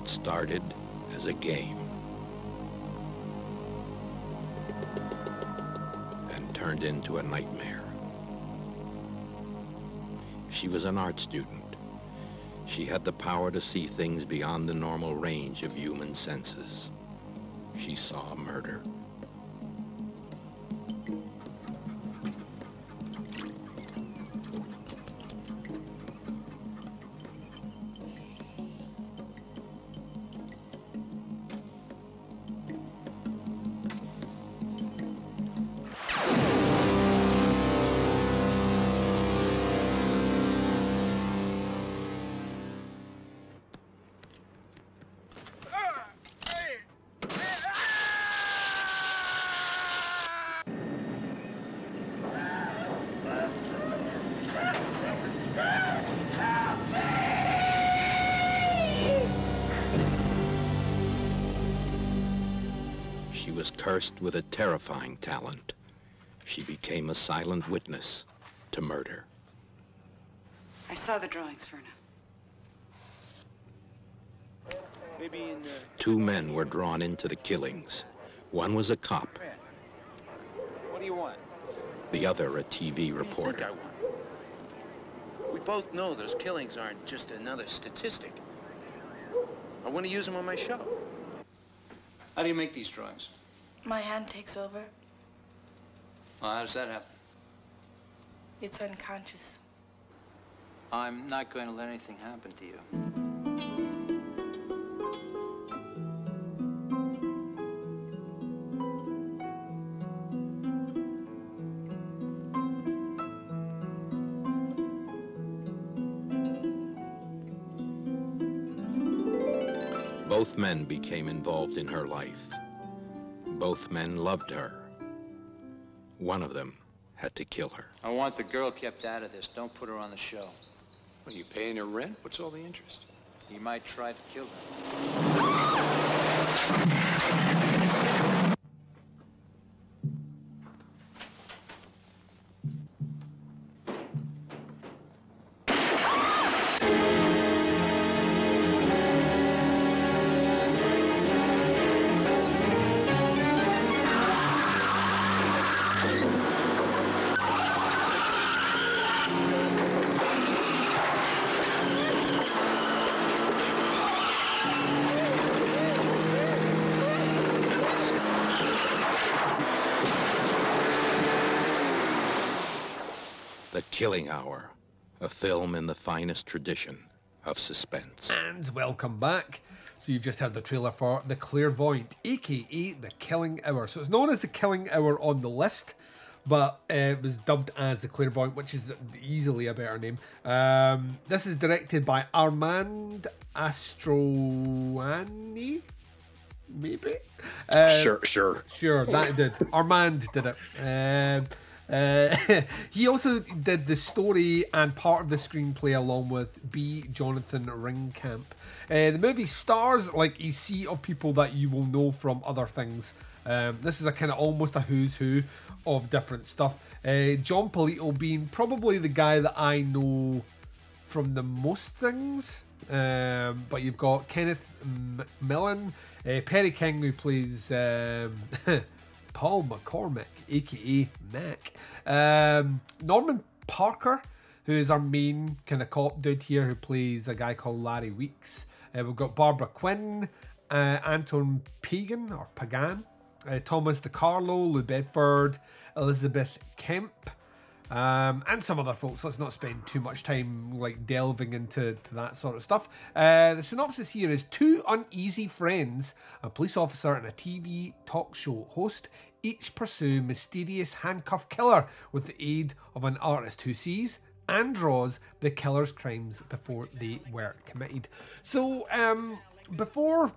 It started as a game and turned into a nightmare. She was an art student. She had the power to see things beyond the normal range of human senses. She saw murder. Was cursed with a terrifying talent. She became a silent witness to murder. I saw the drawings, Verna. Maybe in uh, Two men were drawn into the killings. One was a cop, what do you want? the other a TV What do you reporter. think I want? We both know those killings aren't just another statistic. I want to use them on my show. How do you make these drawings? My hand takes over. Well, how does that happen? It's unconscious. I'm not going to let anything happen to you. Both men became involved in her life. Both men loved her. One of them had to kill her. I want the girl kept out of this. Don't put her on the show. Are you paying her rent? What's all the interest? You might try to kill her. Killing Hour, a film in the finest tradition of suspense. And welcome back. So you've just heard the trailer for The Clairvoyant, aka The Killing Hour. So it's known as The Killing Hour on the list, but uh, it was dubbed as The Clairvoyant, which is easily a better name. Um, this is directed by Armand Astroani, maybe? Uh, sure, sure. Sure, that did. Armand did it. Um, uh, he also did the story and part of the screenplay along with B. Jonathan Ringkamp. Uh, the movie stars like a sea of people that you will know from other things. Um, this is a kind of almost a who's who of different stuff. Uh, Jon Polito being probably the guy that I know from the most things. Um, but you've got Kenneth McMillan, uh, Perry King, who plays um, Paul McCormick, aka Mac, um, Norman Parker, who is our main kind of cop dude here, who plays a guy called Larry Weeks. Uh, we've got Barbara Quinn, uh, Anton Pagan or Pagan, uh, Thomas DeCarlo, Lou Bedford, Elizabeth Kemp, um, and some other folks. Let's not spend too much time like delving into to that sort of stuff. Uh, the synopsis here is two uneasy friends, a police officer and a TV talk show host, each pursue mysterious handcuff killer with the aid of an artist who sees and draws the killer's crimes before they were committed. So, um, before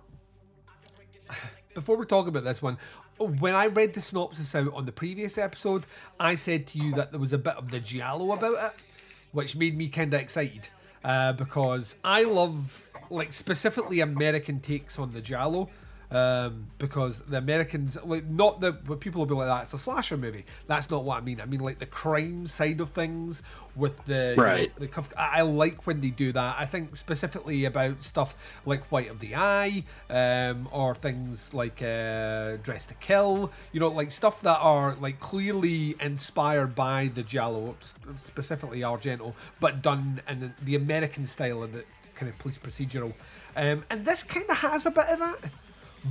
before we talk about this one, when I read the synopsis out on the previous episode, I said to you that there was a bit of the giallo about it, which made me kind of excited uh, because I love like specifically American takes on the giallo. Um, because the Americans, like, not the but people will be like that. It's a slasher movie. That's not what I mean. I mean like the crime side of things with the right. The, the I like when they do that. I think specifically about stuff like White of the Eye, um, or things like uh, Dressed to Kill. You know, like stuff that are like clearly inspired by the Giallo, specifically Argento, but done in the American style of the kind of police procedural. Um, and this kind of has a bit of that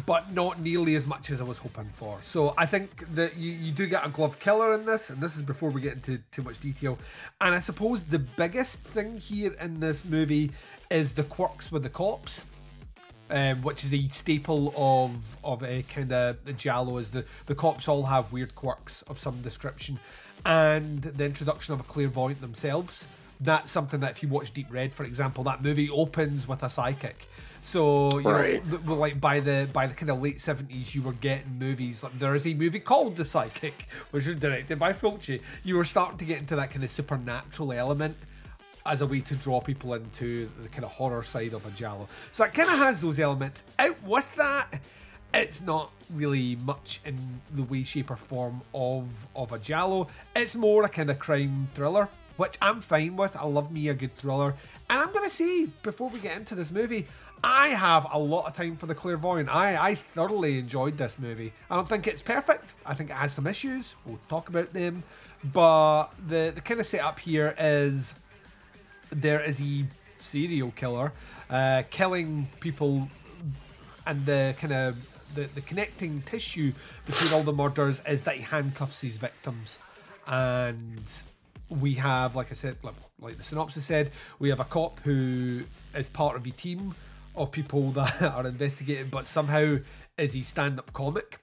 but not nearly as much as I was hoping for. So I think that you, you do get a glove killer in this, and this is before we get into too much detail. And I suppose the biggest thing here in this movie is the quirks with the cops. Um, which is a staple of of a kind of giallo is the the cops all have weird quirks of some description, and the introduction of a clairvoyant themselves. That's something that if you watch Deep Red, for example, that movie opens with a psychic so you right. know, like by the by the kind of late seventies, you were getting movies. Like there is a movie called The Psychic, which was directed by Fulci. You were starting to get into that kind of supernatural element as a way to draw people into the kind of horror side of a giallo. So it kind of has those elements. Out with that, it's not really much in the way, shape, or form of of a giallo. It's more a kind of crime thriller, which I'm fine with. I love me a good thriller. And I'm gonna say before we get into this movie, I have a lot of time for the clairvoyant. I, I thoroughly enjoyed this movie. I don't think it's perfect. I think it has some issues. We'll talk about them. But the, the kind of setup here is there is a serial killer uh, killing people, and the kind of the, the connecting tissue between all the murders is that he handcuffs his victims. And we have, like I said, like, like the synopsis said, we have a cop who is part of a team of people that are investigating, but somehow is he stand up comic,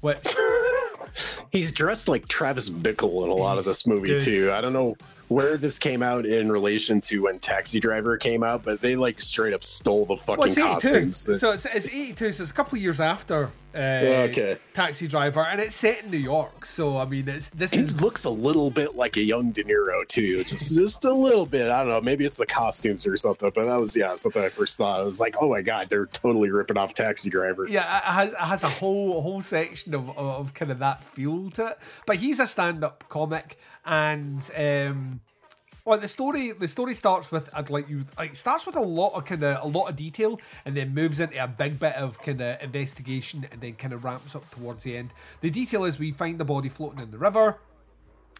which he's dressed like Travis Bickle in a lot of this movie too. I don't know where this came out in relation to when Taxi Driver came out, but they like straight up stole the fucking well, it's costumes. So it's, it's 82, so it's a couple of years after uh, okay. Taxi Driver, and it's set in New York. So I mean, it's this he is looks a little bit like a young De Niro too, just just a little bit. I don't know, maybe it's the costumes or something, but that was yeah something I first thought. I was like, oh my god, they're totally ripping off Taxi Driver. Yeah, it has, it has a whole a whole section of, of kind of that feel to it. But he's a stand up comic, and um, well, the story the story starts with I'd like you like starts with a lot of kind of a lot of detail, and then moves into a big bit of kind of investigation, and then kind of ramps up towards the end. The detail is we find the body floating in the river.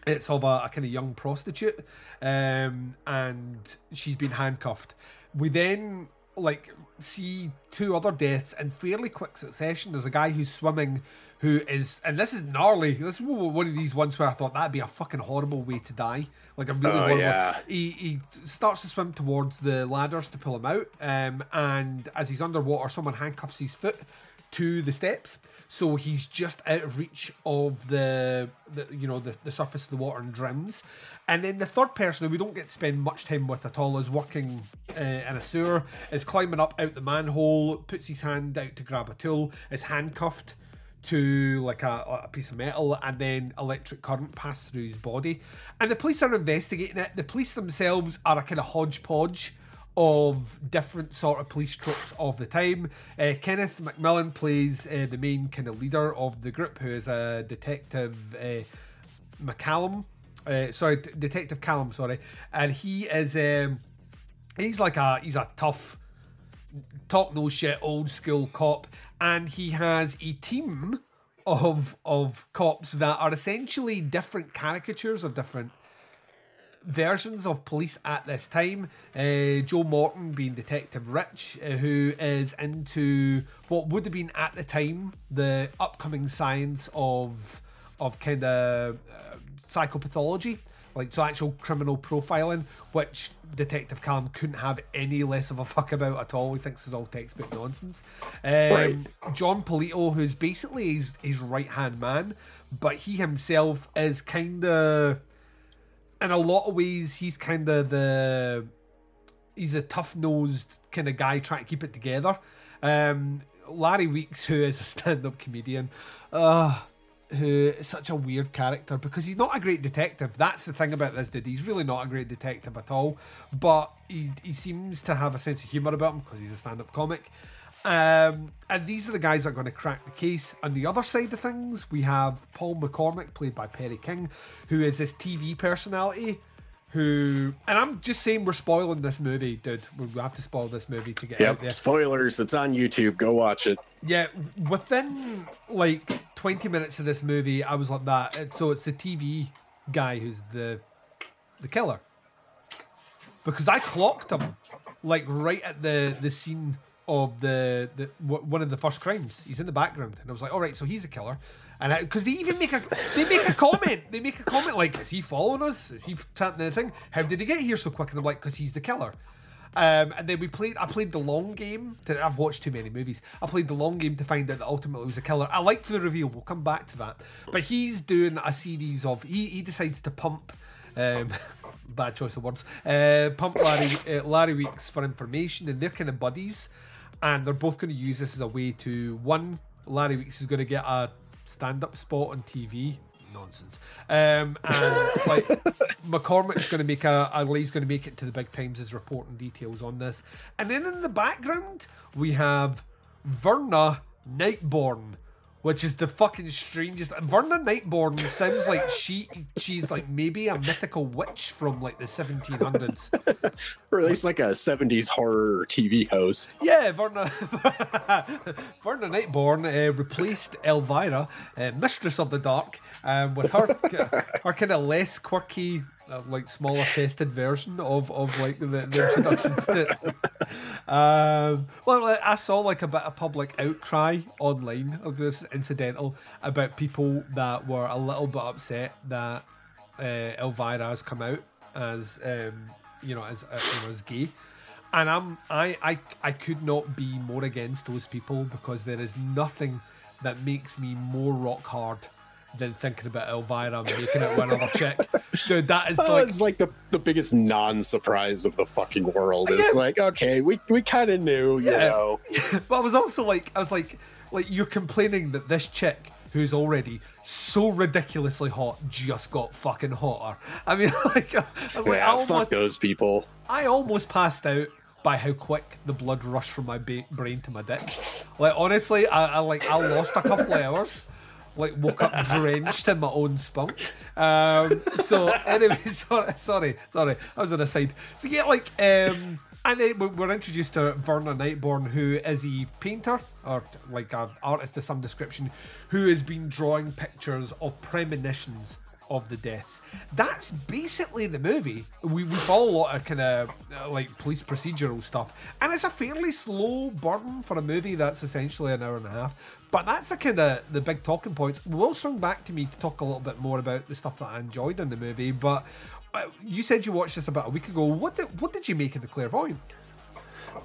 It's of a, a kind of young prostitute, um, and she's been handcuffed. We then like see two other deaths in fairly quick succession. There's a guy who's swimming who is, and this is gnarly. This is one of these ones where I thought that'd be a fucking horrible way to die. Like a really Oh, horrible. yeah. He he starts to swim towards the ladders to pull him out, um, and as he's underwater, someone handcuffs his foot to the steps, so he's just out of reach of the, the you know the, the surface of the water and drowns. And then the third person, who we don't get to spend much time with at all, is working uh, in a sewer, is climbing up out the manhole, puts his hand out to grab a tool, is handcuffed to like a, a piece of metal and then electric current passed through his body. And the police are investigating it. The police themselves are a kind of hodgepodge of different sort of police tropes of the time. Uh, Kenneth McMillan plays uh, the main kind of leader of the group, who is a detective uh, McCallum. Uh, sorry, D- Detective Callum. Sorry, and he is um, he's like a he's a tough talk no shit old school cop and he has a team of of cops that are essentially different caricatures of different versions of police at this time. Uh, Joe Morton being Detective Rich, uh, who is into what would have been at the time the upcoming science of of kind of uh, psychopathology, like so actual criminal profiling, which Detective Calm couldn't have any less of a fuck about at all. He thinks is all textbook nonsense. Um, Right. Jon Polito, who's basically his, his right hand man, but he himself is kind of in a lot of ways, he's kind of the he's a tough nosed kind of guy trying to keep it together. Um, Larry Weeks, who is a stand up comedian, uh, who is such a weird character because he's not a great detective. That's the thing about this dude. He's really not a great detective at all, but he, he seems to have a sense of humour about him because he's a stand up comic. Um, and these are the guys that are going to crack the case. On the other side of things, we have Paul McCormick, played by Perry King, who is this TV personality. Who and I'm just saying we're spoiling this movie, dude. We have to spoil this movie to get out there. Spoilers. It's on YouTube. Go watch it. Yeah, within like 20 minutes of this movie, I was like that. So it's the TV guy who's the the killer. Because I clocked him like right at the the scene of the, the w- one of the first crimes. He's in the background, and I was like, all right, so he's a killer. And because they even make a they make a comment, they make a comment like, is he following us? Is he chanting anything? How did he get here so quick? And I'm like, because he's the killer. Um, and then we played. I played the long game. To, I've watched too many movies. I played the long game to find out that ultimately he was a killer. I liked the reveal. We'll come back to that. But he's doing a series of. He, he decides to pump. Um, bad choice of words. Uh, pump Larry uh, Larry Weeks for information, and they're kind of buddies, and they're both going to use this as a way to one. Larry Weeks is going to get a stand-up spot on TV. Nonsense. Um, and like McCormick's going to make a, a he's going to make it to the big times as reporting details on this. And then in the background we have Verna Nightborn, which is the fucking strangest. Verna Nightborn sounds like she she's like maybe a mythical witch from like the 1700s. Or at least like a 70s horror TV host. Yeah, Verna Verna Nightborn uh, replaced Elvira, uh, Mistress of the Dark, um, with her her kind of less quirky, uh, like smaller tested version of of like the, the introductions to. Um, well, I saw like a bit of public outcry online of this incidental about people that were a little bit upset that uh, Elvira has come out as um, you know as uh, as gay. And I'm I, I I could not be more against those people because there is nothing that makes me more rock hard than thinking about Elvira making it with another chick. Dude, that is Oh, like like the, the biggest non-surprise of the fucking world. It's like, okay, we, we kind of knew, you Yeah. know. but I was also like, I was like, like you're complaining that this chick who's already so ridiculously hot just got fucking hotter. I mean, like, I was like, I yeah, fuck almost, those people. I almost passed out by how quick the blood rushed from my ba- brain to my dick. Like, honestly, I, I like, I lost a couple of hours. Like, woke up drenched in my own spunk. Um, so, anyway, sorry, sorry, sorry. I was on a side. So, yeah, like, um, and then we- we're introduced to Verna Nightborn, who is a painter or like an artist of some description, who has been drawing pictures of premonitions of the deaths. That's basically the movie. We, we follow a lot of kind of uh, like police procedural stuff, and it's a fairly slow burn for a movie that's essentially an hour and a half. But that's the kind of the big talking points. We'll swing back to me to talk a little bit more about the stuff that I enjoyed in the movie. But uh, you said you watched this about a week ago. What did what did you make of the clairvoyant?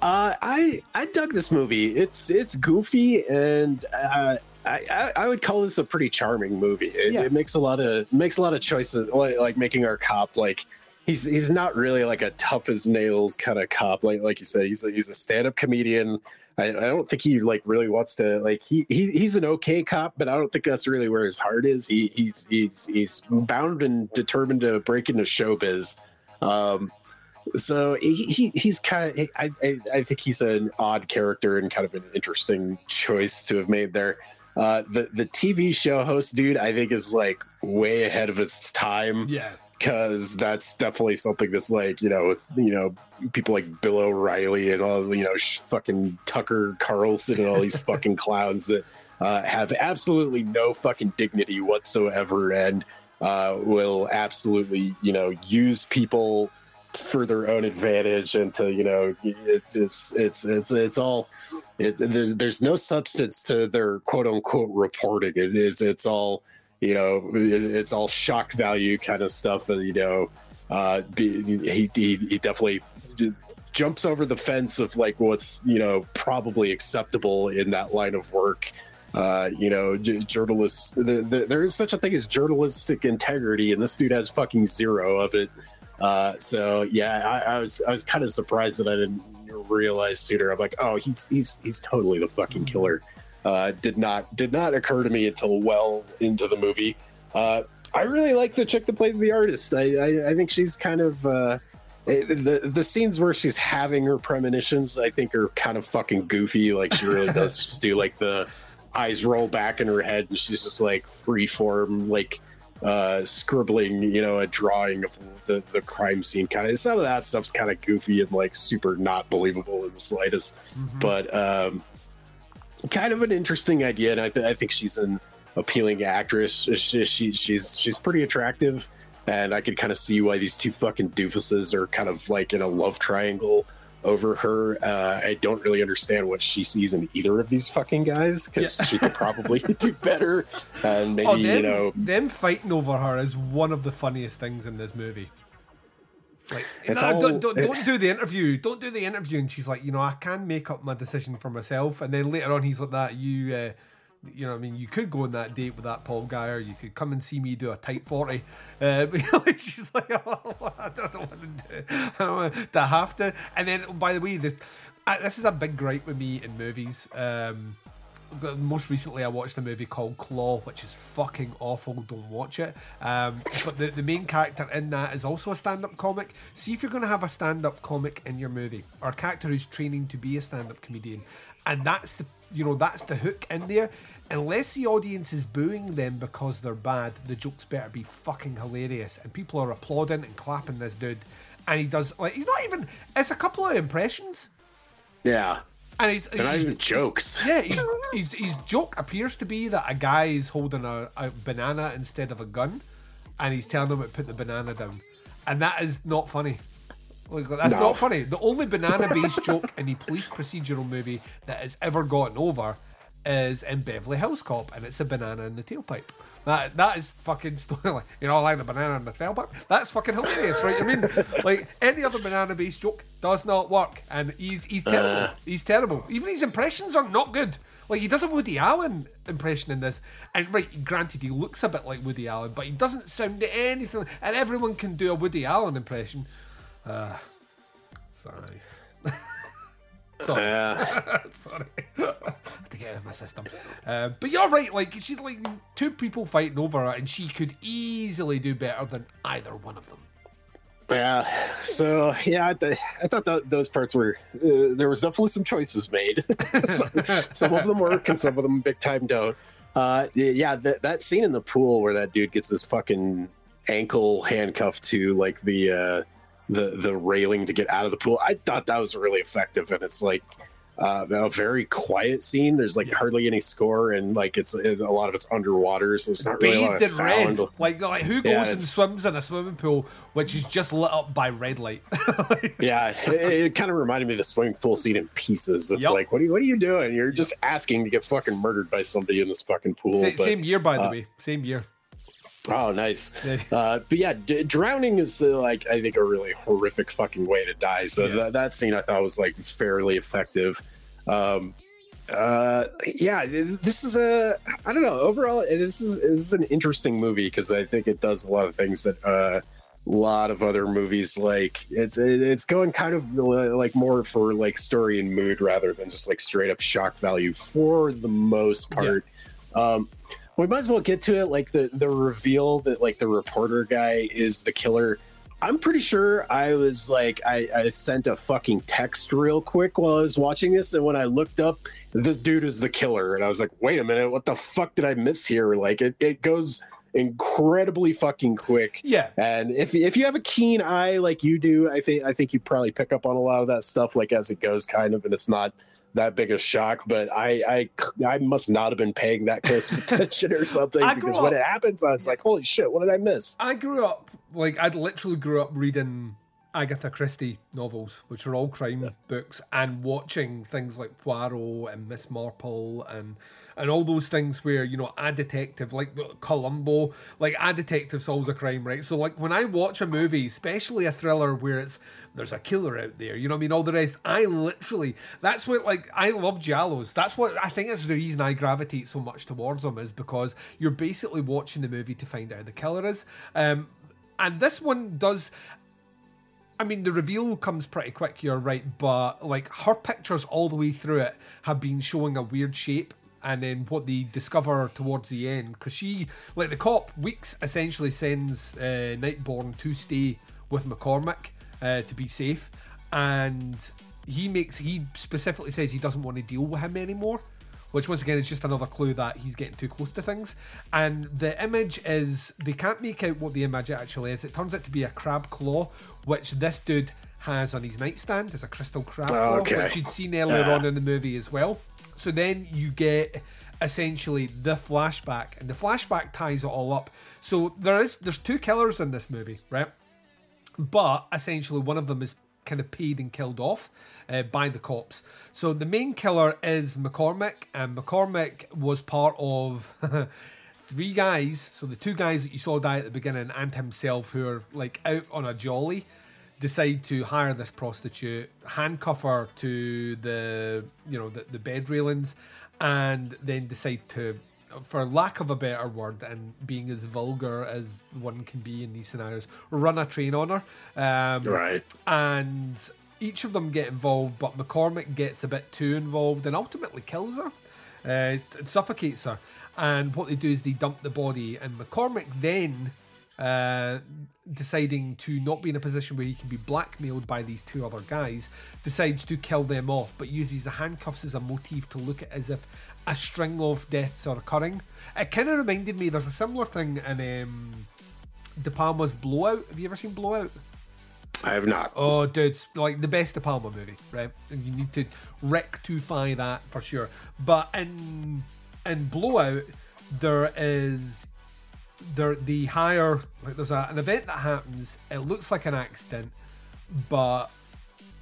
Uh, I I dug this movie. It's it's goofy and uh, I, I I would call this a pretty charming movie. It, Yeah. it makes a lot of makes a lot of choices, like, like making our cop like he's he's not really like a tough as nails kind of cop. Like like you said, he's a, he's a stand up comedian. I, I don't think he like really wants to like he, he he's an okay cop, but I don't think that's really where his heart is. He he's he's he's bound and determined to break into showbiz. Um, so he, he he's kind of I, I I think he's an odd character and kind of an interesting choice to have made there. Uh, the the TV show host dude I think is like way ahead of its time. Yeah. Because that's definitely something that's like you know you know people like Bill O'Reilly and all you know sh- fucking Tucker Carlson and all these fucking clowns that uh, have absolutely no fucking dignity whatsoever and uh, will absolutely you know use people for their own advantage and to you know it, it's it's it's it's all it, there's, there's no substance to their quote unquote reporting. It is it's all you know it's all shock value kind of stuff and you know uh he, he he definitely jumps over the fence of like what's you know probably acceptable in that line of work. Uh you know j- journalists the, the, there is such a thing as journalistic integrity and this dude has fucking zero of it. Uh so yeah i, I was i was kind of surprised that i didn't realize sooner. I'm like oh he's he's he's totally the fucking killer uh did not did not occur to me until well into the movie uh i really like the chick that plays the artist i i, I think she's kind of uh the the scenes where she's having her premonitions, I think, are kind of fucking goofy. Like she really does just do like the eyes roll back in her head, and she's just like free form, like uh, scribbling, you know, a drawing of the the crime scene. Kind of some of that stuff's kind of goofy and like super not believable in the slightest. But um, kind of an interesting idea, and I, th- I think she's an appealing actress. She, she she's she's pretty attractive, and I could kind of see why these two fucking doofuses are kind of like in a love triangle over her. Uh, I don't really understand what she sees in either of these fucking guys because Yeah. she could probably do better, and maybe oh, them, you know. them fighting over her is one of the funniest things in this movie. Like, It's no, all- don't, don't, don't do the interview. Don't do the interview. And she's like, you know, I can make up my decision for myself. And then later on, he's like that. You, uh, you know, I mean, you could go on that date with that Paul guy, or you could come and see me do a tight forty. Uh, but she's like, oh, I don't want to do. I don't want to have to. And then, by the way, this, I, this is a big gripe with me in movies. Um, most recently I watched a movie called Claw, which is fucking awful. Don't watch it. Um, but the, the main character in that is also a stand-up comic. See if you're going to have a stand-up comic in your movie, or a character who's training to be a stand-up comedian, and that's the you know that's the hook in there. Unless the audience is booing them because they're bad, the jokes better be fucking hilarious, and people are applauding and clapping this dude. And he does like he's not even. It's a couple of impressions. Yeah. And he's, They're not even jokes. Yeah, he's, he's, his joke appears to be that a guy is holding a, a banana instead of a gun, and he's telling him to put the banana down, and that is not funny. Like, that's No. not funny. The only banana-based joke in a police procedural movie that has ever gotten over is in Beverly Hills Cop, and it's a banana in the tailpipe. That that is fucking story. You know, like the banana and the tailpipe. That's fucking hilarious, right? I mean, like any other banana-based joke does not work, and he's he's terrible. Uh. he's terrible. Even his impressions are not good. Like he does a Woody Allen impression in this, and right, granted, he looks a bit like Woody Allen, but he doesn't sound anything. And everyone can do a Woody Allen impression. Uh, sorry. Sorry. Sorry. To get out of my system. Uh, but you're right, like she's like two people fighting over her, and she could easily do better than either one of them. Yeah. So yeah, I, th- I thought th- those parts were uh, there was definitely some choices made. some, some of them work and some of them big time don't. Uh, yeah, that that scene in the pool where that dude gets his fucking ankle handcuffed to like the uh, the the railing to get out of the pool. I thought that was really effective, and it's like uh, a very quiet scene. There's like hardly any score, and like it's it, a lot of it's underwater, so it's not really a lot of red. sound. Like, like who goes Yeah, and swims in a swimming pool which is just lit up by red light? Yeah, it, it kind of reminded me of the swimming pool scene in pieces. It's Yep. like, what are you, what are you doing? You're just asking to get fucking murdered by somebody in this fucking pool. Sa- but, same year, by the uh, way. Same year. Oh, nice. Uh, but yeah, d- drowning is uh, like I think a really horrific fucking way to die. So that, that scene I thought was like fairly effective. Um, uh, yeah, this is a I don't know. Overall, this is this is an interesting movie because I think it does a lot of things that uh, a lot of other movies like. It's it's going kind of like more for like story and mood rather than just like straight up shock value for the most part. Um, we might as well get to it. Like the the reveal that like the reporter guy is the killer. I'm pretty sure I was like I, I sent a fucking text real quick while I was watching this, and when I looked up, this dude is the killer, and I was like, wait a minute, what the fuck did I miss here? Like it it goes incredibly fucking quick. Yeah. And if if you have a keen eye like you do, I think I think you probably pick up on a lot of that stuff like as it goes, kind of, and it's not that big a shock. But I I I must not have been paying that close attention or something because when it happens, I was like, holy shit, what did I miss? I grew up like I'd literally grew up reading Agatha Christie novels, which are all crime books, and watching things like Poirot and Miss Marple and and all those things where you know a detective like Columbo, like a detective solves a crime, right? So like when I watch a movie, especially a thriller where it's there's a killer out there, you know what I mean? All the rest, I literally that's what like I love giallos. That's what I think is the reason I gravitate so much towards them is because you're basically watching the movie to find out who the killer is. Um, and this one does I mean, the reveal comes pretty quick, you're right, but like her pictures all the way through it have been showing a weird shape. And then what they discover towards the end, because she, like the cop, Weeks essentially sends uh, Nightborn to stay with McCormick uh, to be safe. And he makes, he specifically says he doesn't want to deal with him anymore which once again is just another clue that he's getting too close to things. And the image is they can't make out what the image actually is. It turns out to be a crab claw, which this dude has on his nightstand. It's a crystal crab claw, which you'd seen earlier Ah. on in the movie as well. So then you get essentially the flashback, and the flashback ties it all up. So there is there's two killers in this movie, right? but essentially one of them is kind of paid and killed off uh, by the cops. So the main killer is McCormick, and McCormick was part of three guys. So the two guys that you saw die at the beginning and himself, who are like out on a jolly, decide to hire this prostitute, handcuff her to the you know the, the bed railings, and then decide to for lack of a better word and being as vulgar as one can be in these scenarios, run a train on her. Um, Right. And each of them get involved, but McCormick gets a bit too involved and ultimately kills her. Uh, it suffocates her. And what they do is they dump the body, and McCormick then, uh, deciding to not be in a position where he can be blackmailed by these two other guys, decides to kill them off, but uses the handcuffs as a motif to look at as if a string of deaths are occurring. It kind of reminded me. There's a similar thing in um, De Palma's Blowout. Have you ever seen Blowout? I have not. Oh, dude, it's like the best De Palma movie, right? And you need to rectify that for sure. But in in Blowout, there is there the higher like there's a, an event that happens. It looks like an accident, but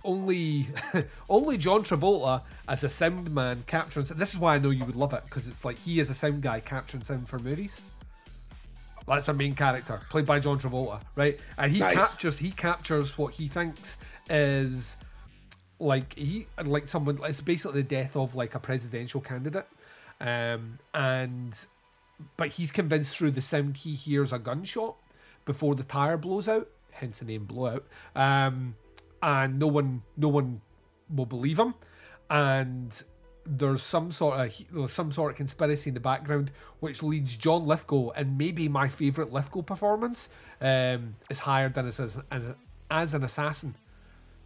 only only John Travolta as a sound man capturing. This is why I know you would love it because it's like he is a sound guy capturing sound for movies. That's our main character, played by John Travolta, right? And he Nice. captures he captures what he thinks is like he like someone. It's basically the death of like a presidential candidate, um, and but he's convinced through the sound he hears a gunshot before the tire blows out, hence the name blowout. Um, and no one, no one will believe him, and there's some sort of there's some sort of conspiracy in the background which leads John Lithgow and maybe my favorite Lithgow performance um, is hired as, as, as an assassin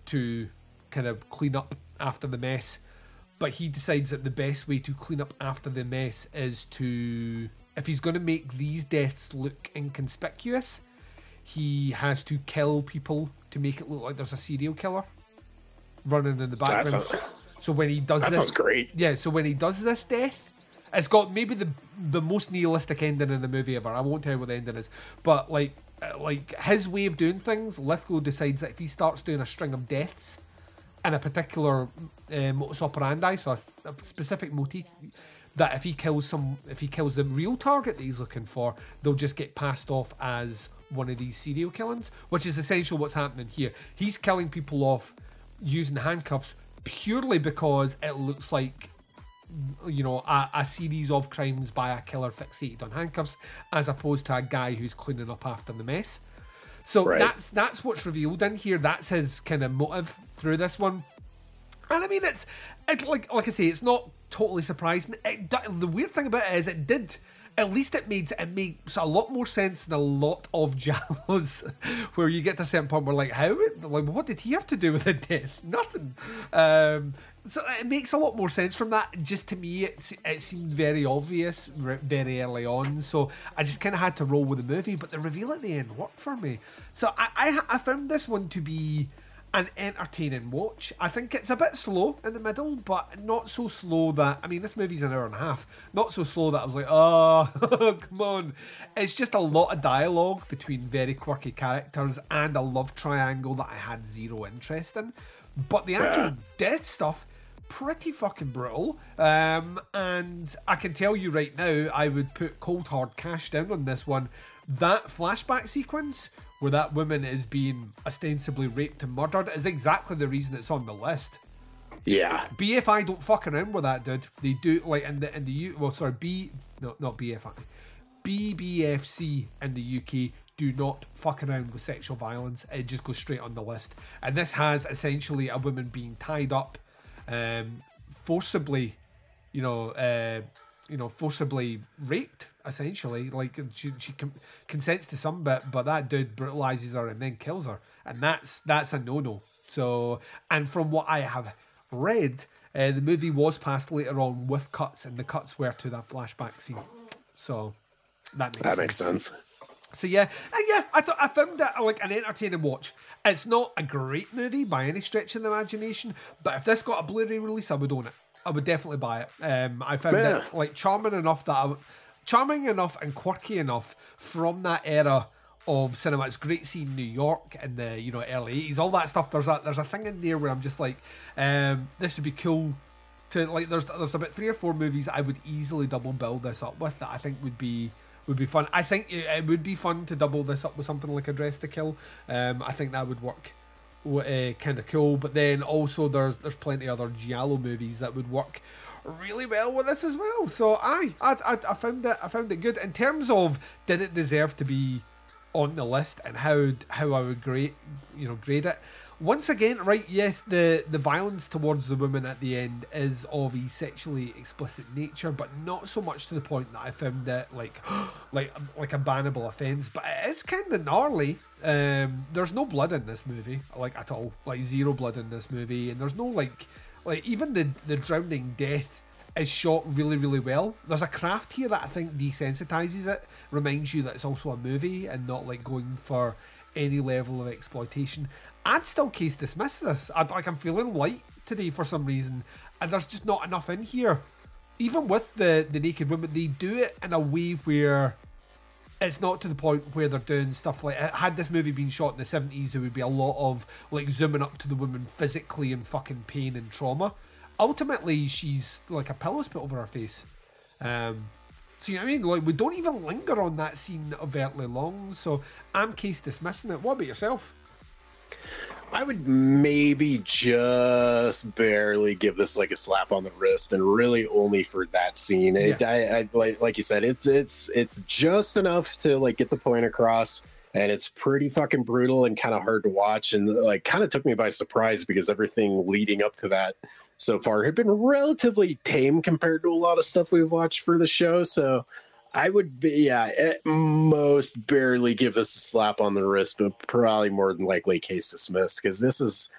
to kind of clean up after the mess. But he decides that the best way to clean up after the mess is to, if he's going to make these deaths look inconspicuous, he has to kill people to make it look like there's a serial killer running in the background. That's So when he does That this, sounds great. Yeah, so when he does this death, it's got maybe the the most nihilistic ending in the movie ever. I won't tell you what the ending is, but like uh, like his way of doing things, Lithgow decides that if he starts doing a string of deaths in a particular uh, modus operandi, so a specific motif, that if he kills some, if he kills the real target that he's looking for, they'll just get passed off as one of these serial killings, which is essentially what's happening here. He's killing people off using handcuffs purely because it looks like you know a, a series of crimes by a killer fixated on handcuffs as opposed to a guy who's cleaning up after the mess so Right. that's that's what's revealed in here that's his kind of motive through this one and I mean, it's it, like like I say, it's not totally surprising. It, the weird thing about it is, it did. At least it made it makes a lot more sense than a lot of giallos, where you get to a certain point where like, how like what did he have to do with the death? Nothing. Um, so it makes a lot more sense from that. Just to me, it it seemed very obvious very early on. So I just kind of had to roll with the movie. But the reveal at the end worked for me. So I I, I found this one to be an entertaining watch. I think it's a bit slow in the middle, but not so slow that I mean, this movie's an hour and a half. Not so slow that I was like, oh, come on. It's just a lot of dialogue between very quirky characters and a love triangle that I had zero interest in. But the actual Yeah. death stuff, pretty fucking brutal. Um, and I can tell you right now, I would put cold hard cash down on this one. That flashback sequence where that woman is being ostensibly raped and murdered is exactly the reason it's on the list. Yeah. BFI don't fuck around with that, dude. They do like in the in the U. Well, sorry, B no not BFI, BBFC in the UK do not fuck around with sexual violence. It just goes straight on the list. And this has essentially a woman being tied up, um, forcibly, you know, uh, you know, forcibly raped. Essentially, like she she con- consents to some bit, but that dude brutalizes her and then kills her, and that's that's a no no. So, and from what I have read, uh, the movie was passed later on with cuts, and the cuts were to that flashback scene. So that makes That sense. makes sense. So yeah, uh, yeah, I thought I found that like an entertaining watch. It's not a great movie by any stretch of the imagination, but if this got a Blu-ray release, I would own it. I would definitely buy it. Um, I found Yeah. it like charming enough that I charming enough and quirky enough from that era of cinema. It's great seeing New York in the you know early eighties, all that stuff. There's a there's a thing in there where I'm just like, um, this would be cool to like. There's there's about three or four movies I would easily double build this up with that I think would be would be fun. I think it, would be fun to double this up with something like A Dress to Kill. Um, I think that would work uh, kind of cool. But then also there's there's plenty other giallo movies that would work really well with this as well. So I I, I I found it I found it good in terms of did it deserve to be on the list and how how I would grade you know grade it. Once again, right? Yes, the the violence towards the woman at the end is of a sexually explicit nature, but not so much to the point that I found it like like like a bannable offense. But it is kind of gnarly. Um, there's no blood in this movie, like at all, like zero blood in this movie, and there's no like like even the the drowning death is shot really, really well. There's a craft here that I think desensitizes it, reminds you that it's also a movie and not like going for any level of exploitation. I'd still case dismiss this. I'd, like I'm feeling light today for some reason, and there's just not enough in here. Even with the the naked women, they do it in a way where it's not to the point where they're doing stuff like had this movie been shot in the 70s there would be a lot of like zooming up to the woman physically in fucking pain and trauma ultimately she's like a pillow's put over her face um so you know what I mean? Like we don't even linger on that scene overtly long. So I'm case dismissing it. What about yourself? I would maybe just barely give this like a slap on the wrist, and really only for that scene. It, I, I like like you said, it's it's it's just enough to like get the point across, and it's pretty fucking brutal and kind of hard to watch, and like kind of took me by surprise because everything leading up to that so far had been relatively tame compared to a lot of stuff we've watched for the show. So I would be, yeah, at most barely give this a slap on the wrist, but probably more than likely case dismissed because this is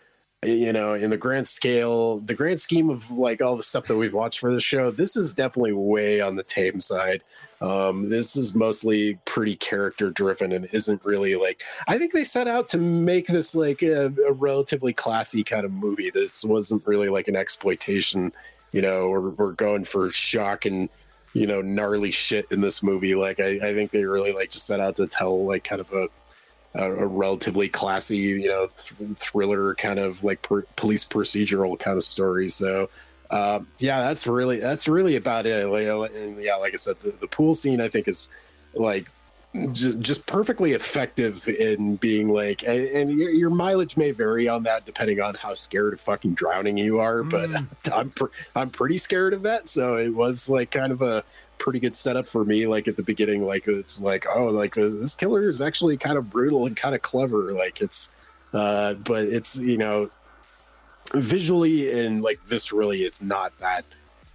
you know, in the grand scale, the grand scheme of like all the stuff that we've watched for the show, this is definitely way on the tame side. Um, this is mostly pretty character driven and isn't really like. I think they set out to make this like a, a relatively classy kind of movie. This wasn't really like an exploitation. You know, we're, we're going for shock and you know gnarly shit in this movie. Like I, I think they really like just set out to tell like kind of a a, a relatively classy, you know, th- thriller kind of like per- police procedural kind of story. So, uh, yeah, that's really that's really about it. Like, and yeah, like I said, the, the pool scene I think is like just perfectly effective in being like, and, and your, your mileage may vary on that depending on how scared of fucking drowning you are. But I'm pr- I'm pretty scared of that, so it was like kind of a pretty good setup for me like at the beginning like it's like oh like uh, this killer is actually kind of brutal and kind of clever like it's uh but it's you know visually and like viscerally it's not that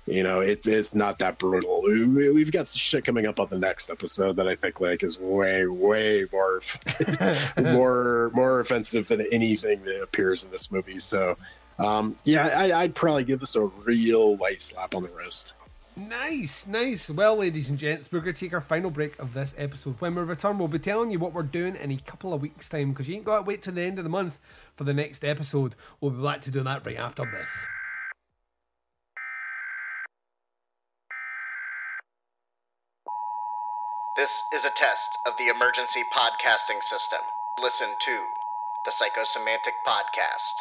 you know it's it's not that brutal we, we've got some shit coming up on the next episode that i think like is way way more more more offensive than anything that appears in this movie so um yeah I, i'd probably give this a real light slap on the wrist Nice, nice. Well, ladies and gents, we're going to take our final break of this episode. When we return, we'll be telling you what we're doing in a couple of weeks' time because you ain't got to wait till the end of the month for the next episode. We'll be back to do that right after this. This is a test of the emergency podcasting system. Listen to the Psychosemantic Podcast.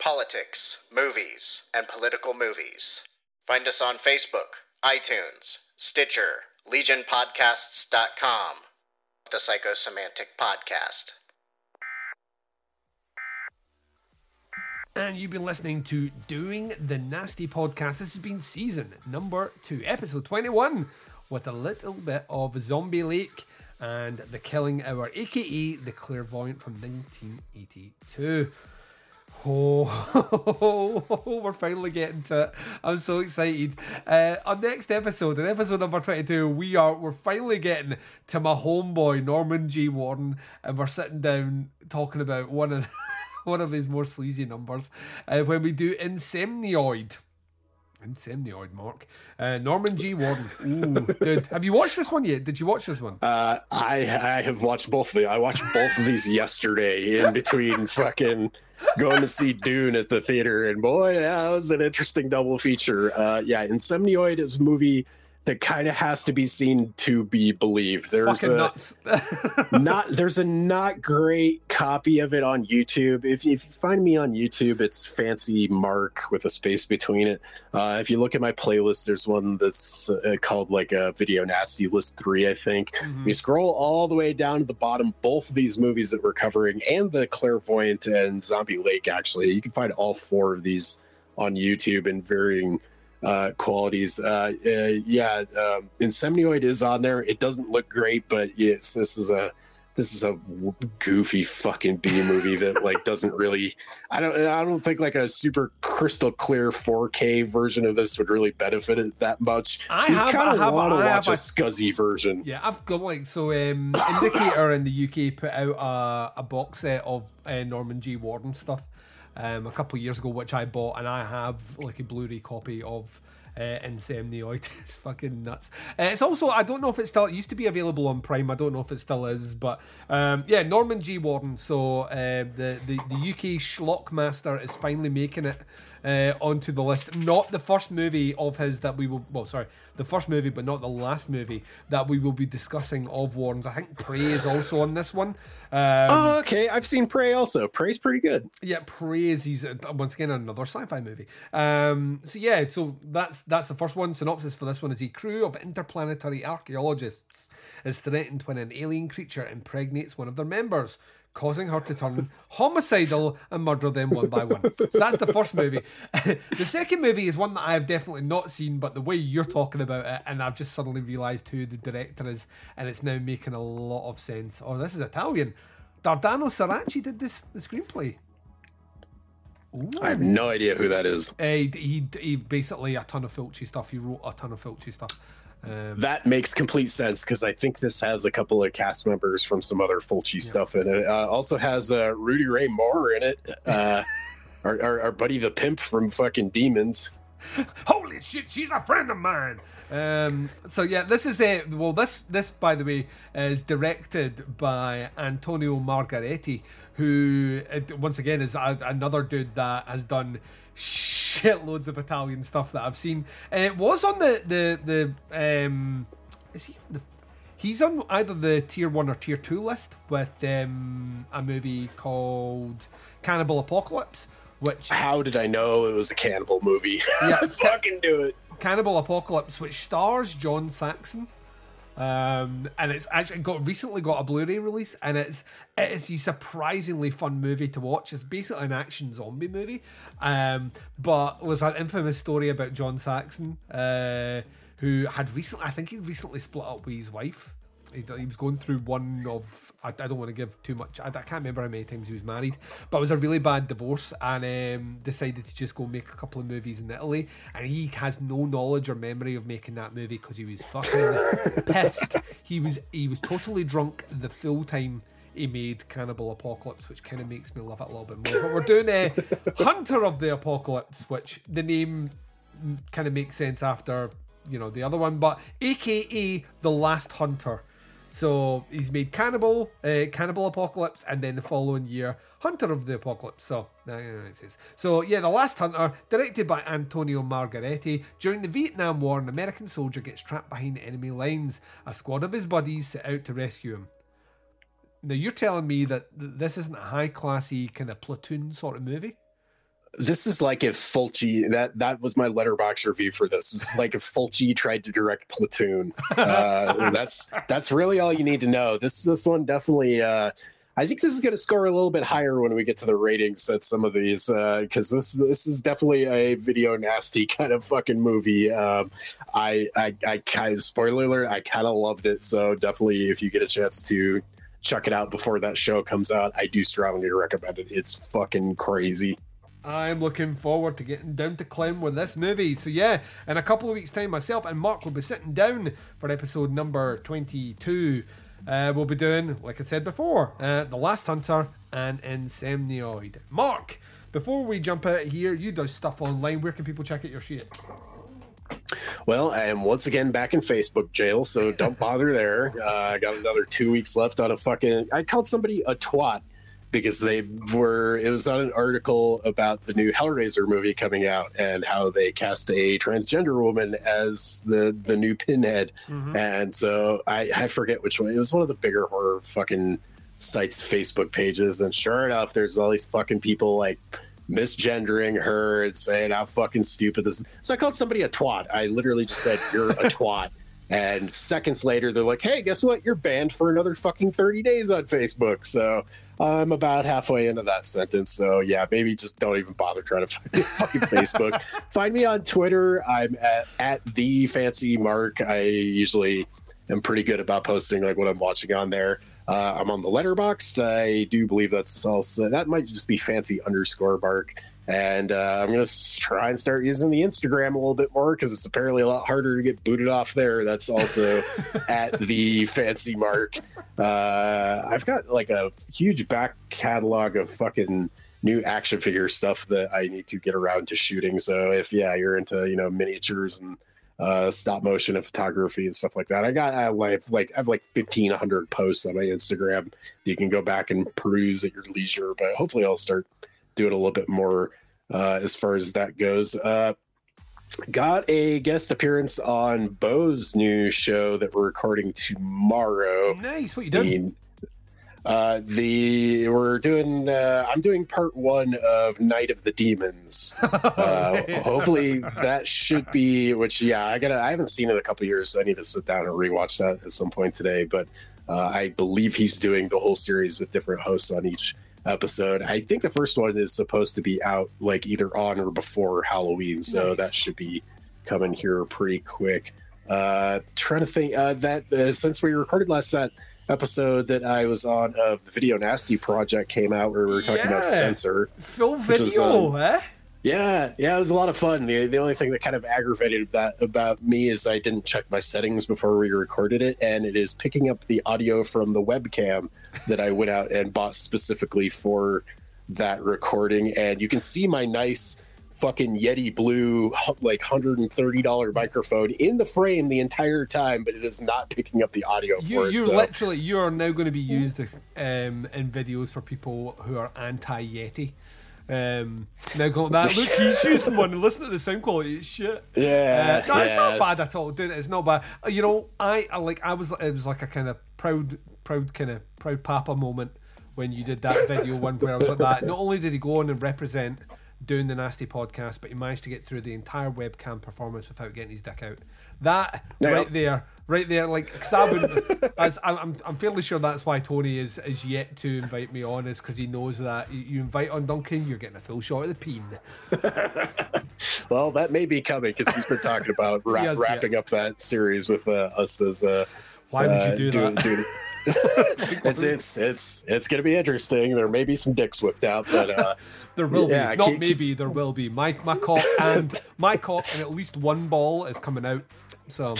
Politics, movies, and political movies. Find us on Facebook, iTunes, Stitcher, LegionPodcasts.com. The Psychosemantic Podcast. And you've been listening to Doing the Nasty Podcast. This has been season number two, episode 21, with a little bit of Zombie Lake and The Killing Hour, aka The Clairvoyant from 1982. Oh, we're finally getting to it. I'm so excited. Uh, on next episode, in episode number 22, we are we're finally getting to my homeboy Norman G. Warren, and we're sitting down talking about one of one of his more sleazy numbers uh, when we do Inseminoid. Inseminoid, Mark. Uh, Norman G. Warren. Ooh, dude, have you watched this one yet? Did you watch this one? Uh, I I have watched both of them. I watched both of these yesterday in between fucking going to see Dune at the theater, and boy, yeah, that was an interesting double feature. Uh, yeah, Inseminoid is a movie that kind of has to be seen to be believed. There's a not there's a not great copy of it on YouTube. If, if you find me on YouTube, it's Fancy Mark with a space between it. Uh, if you look at my playlist, there's one that's uh, called like a Video Nasty List Three, I think. Mhm. You scroll all the way down to the bottom, both of these movies that we're covering, and the Clairvoyant and Zombie Lake. Actually, you can find all four of these on YouTube in varying uh, qualities. Uh, uh, yeah, um, Inseminoid is on there. It doesn't look great, but yes, this is a this is a goofy fucking B movie that like doesn't really. I don't. I don't think like a super crystal clear 4K version of this would really benefit it that much. I You have- I have- I have watch a a- scuzzy version. Yeah, I've got like so. Um, Indicator in the UK put out a, a box set of uh, Norman G. Warren stuff um, a couple of years ago, which I bought, and I have like a Blu-ray copy of uh, Inseminoid. it's fucking nuts. Uh, it's also I don't know if it still it used to be available on Prime. I don't know if it still is, but um, yeah, Norman G. Warren. So uh, the, the the UK Schlockmaster is finally making it uh, onto the list. Not the first movie of his that we will. Well, sorry, the first movie, but not the last movie that we will be discussing of Warren's. I think Prey is also on this one. Um, oh, okay. I've seen Prey also. Prey's pretty good. yeah, Prey is he's uh, once again another sci-fi movie. Um, so yeah, so that's that's the first one. Synopsis for this one is a crew of interplanetary archaeologists is threatened when an alien creature impregnates one of their members, causing her to turn homicidal and murder them one by one. So that's the first movie. the second movie is one that I have definitely not seen, but the way you're talking about it, and I've just suddenly realised who the director is, and it's now making a lot of sense. Oh, this is Italian. Dardano Sacchetti did this the screenplay. I have no idea who that is. Uh, he, he, he basically a ton of Fulci stuff. He wrote a ton of Fulci stuff. Um, That makes complete sense because I think this has a couple of cast members from some other Fulci stuff in it. Uh, also has uh, Rudy Ray Moore in it. Uh, our, our, our buddy the pimp from fucking Demons. Holy shit, she's a friend of mine. Um, so yeah, this is a well. This this by the way is directed by Antonio Margheriti, who once again is a, another dude that has done shitloads of Italian stuff that I've seen. Uh, it was on the the the um, is he on the He's on either the tier one or tier two list with um, a movie called Cannibal Apocalypse, which How did I know it was a cannibal movie? Yeah. Fucking do it. Cannibal Apocalypse, which stars John Saxon. Um, and it's actually got recently got a Blu-ray release, and it's it is a surprisingly fun movie to watch. It's basically an action zombie movie, um, but there's an infamous story about John Saxon, uh, who had recently, I think he recently split up with his wife. He, he was going through one of, I, I don't want to give too much, I, I can't remember how many times he was married, but it was a really bad divorce and um, decided to just go make a couple of movies in Italy. And he has no knowledge or memory of making that movie because he was fucking pissed. He was he was totally drunk the full time he made Cannibal Apocalypse, which kind of makes me love it a little bit more. But we're doing a Hunter of the Apocalypse, which the name kind of makes sense after you know the other one, but AKA the Last Hunter. So he's made Cannibal, uh, Cannibal Apocalypse, and then the following year Hunter of the Apocalypse. So. So yeah, the Last Hunter, directed by Antonio Margheriti. During the Vietnam War, an American soldier gets trapped behind enemy lines. A squad of his buddies set out to rescue him. Now you're telling me that this isn't a high classy kind of platoon sort of movie? This is like if Fulci that that was my Letterboxd review for this. This is like if Fulci tried to direct Platoon. Uh, that's that's really all you need to know. This this one definitely. Uh, I think this is going to score a little bit higher when we get to the ratings at some of these because this this is definitely a video nasty kind of fucking movie. Um, I I I kind of spoiler alert. I kind of loved it. So definitely, if you get a chance to check it out before that show comes out, I do strongly recommend it. It's fucking crazy. I'm looking forward to getting down to Clem with this movie. So yeah, in a couple of weeks' time, myself and Mark will be sitting down for episode number 22. Uh, we'll be doing, like I said before, uh, The Last Hunter and Inseminoid. Mark, before we jump out here, you do stuff online. Where can people check out your shit? Well, I am once again back in Facebook jail, so don't bother there. Uh, I got another two weeks left on a fucking. I called somebody a twat because they were. It was on an article about the new Hellraiser movie coming out and how they cast a transgender woman as the the new Pinhead, Mm-hmm. and so I I forget which one. It was one of the bigger horror fucking sites Facebook pages, and sure enough, there's all these fucking people like misgendering her and saying how fucking stupid this is. So I called somebody a twat. I literally just said, You're a twat. And seconds later, they're like, Hey, guess what? You're banned for another fucking 30 days on Facebook. So I'm about halfway into that sentence. So yeah, maybe just don't even bother trying to find me on fucking Facebook. find me on Twitter. I'm at, at the fancy mark. I usually am pretty good about posting like what I'm watching on there. Uh, I'm on the Letterboxd. I do believe that's also that might just be fancy underscore bark. And uh, I'm gonna try and start using the Instagram a little bit more because it's apparently a lot harder to get booted off there. That's also at the fancy mark. Uh, I've got like a huge back catalog of fucking new action figure stuff that I need to get around to shooting. So if yeah, you're into you know miniatures and uh, stop motion and photography and stuff like that. I got I have like I have like fifteen hundred posts on my Instagram. You can go back and peruse at your leisure, but hopefully I'll start doing a little bit more uh, as far as that goes. Uh, got a guest appearance on Bo's new show that we're recording tomorrow. Nice. What you doing? Uh, the we're doing. Uh, I'm doing part one of Night of the Demons. Uh, hopefully that should be. Which yeah, I gotta. I haven't seen it in a couple years, so I need to sit down and rewatch that at some point today. But uh, I believe he's doing the whole series with different hosts on each episode. I think the first one is supposed to be out like either on or before Halloween, so Nice. that should be coming here pretty quick. Uh, trying to think uh, that uh, since we recorded last that episode that I was on of the Video Nasty project came out where we were talking about Yeah. censor. Full which was, video, um, eh? Yeah, yeah, it was a lot of fun. The the only thing that kind of aggravated that about me is I didn't check my settings before we recorded it, and it is picking up the audio from the webcam that I went out and bought specifically for that recording, and you can see my nice fucking Yeti Blue like hundred and thirty dollar microphone in the frame the entire time, but it is not picking up the audio You, for it. you're so- literally you are now going to be used um, in videos for people who are anti Yeti. Um, now going that look, he's using one and listen to the sound quality. It's shit. Yeah, Uh, no, it's not bad at all, dude. It's not bad. Uh, You know, I, I like I was it was like a kind of proud, proud kind of proud papa moment when you did that video one where I was like that. Not only did he go on and represent doing the nasty podcast, but he managed to get through the entire webcam performance without getting his dick out. That Yeah. right there, right there, like cause I would, as, I'm, I'm, fairly sure that's why Tony is is yet to invite me on, is because he knows that you, you invite on Duncan, you're getting a full shot of the peen. Well, that may be coming because he's been talking about Yes, yeah. wrapping up that series with uh, us as. Uh, Why would you uh, do that? it's it's it's it's gonna be interesting. There may be some dicks whipped out, but uh, There will yeah, be, not keep- maybe. There will be. My my cock and my cock and at least one ball is coming out. So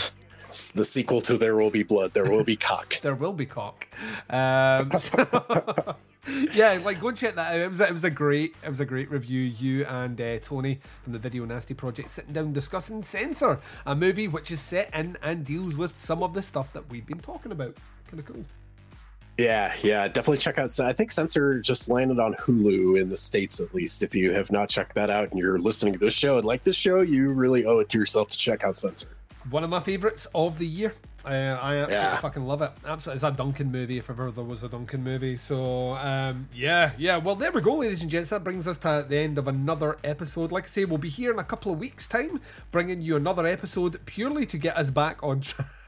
It's the sequel to There Will Be Blood. There will be cock. there will be cock. Um, so- yeah, like go and check that out. It was it was a great it was a great review. You and uh, Tony from the Video Nasty Project sitting down discussing Censor, a movie which is set in and deals with some of the stuff that we've been talking about. Kind of cool. Yeah, yeah, definitely check out. I think Censor just landed on Hulu in the states, at least. If you have not checked that out and you're listening to this show and like this show, you really owe it to yourself to check out Censor. One of my favourites of the year. Uh, I absolutely Yeah. fucking love it. Absolutely, it's a Duncan movie if ever there was a Duncan movie. So um, yeah, yeah. Well, there we go, ladies and gents. That brings us to the end of another episode. Like I say, we'll be here in a couple of weeks' time, bringing you another episode purely to get us back on track.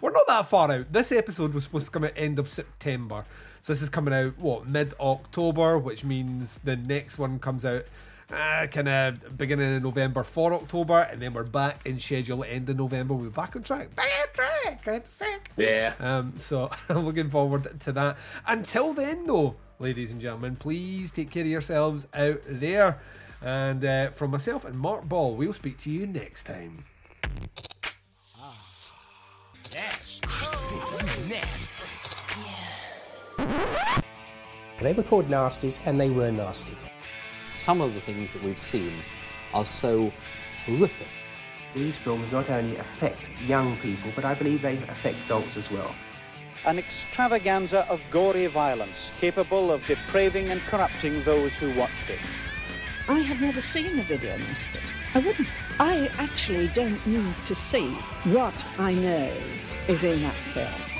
We're not that far out. This episode was supposed to come out end of September. So this is coming out what mid October, which means the next one comes out uh, kind of beginning of November for October, and then we're back in schedule end of November. We're back on track. Back on track. I had to say it. Yeah. Um, so I'm looking forward to that. Until then, though, ladies and gentlemen, please take care of yourselves out there. And uh, from myself and Mark Ball, we'll speak to you next time. They were called nasties, and they were nasty. Some of the things that we've seen are so horrific. These films not only affect young people, but I believe they affect adults as well. An extravaganza of gory violence capable of depraving and corrupting those who watched it. I have never seen the video nasty. I wouldn't. I actually don't need to see what I know is in that film.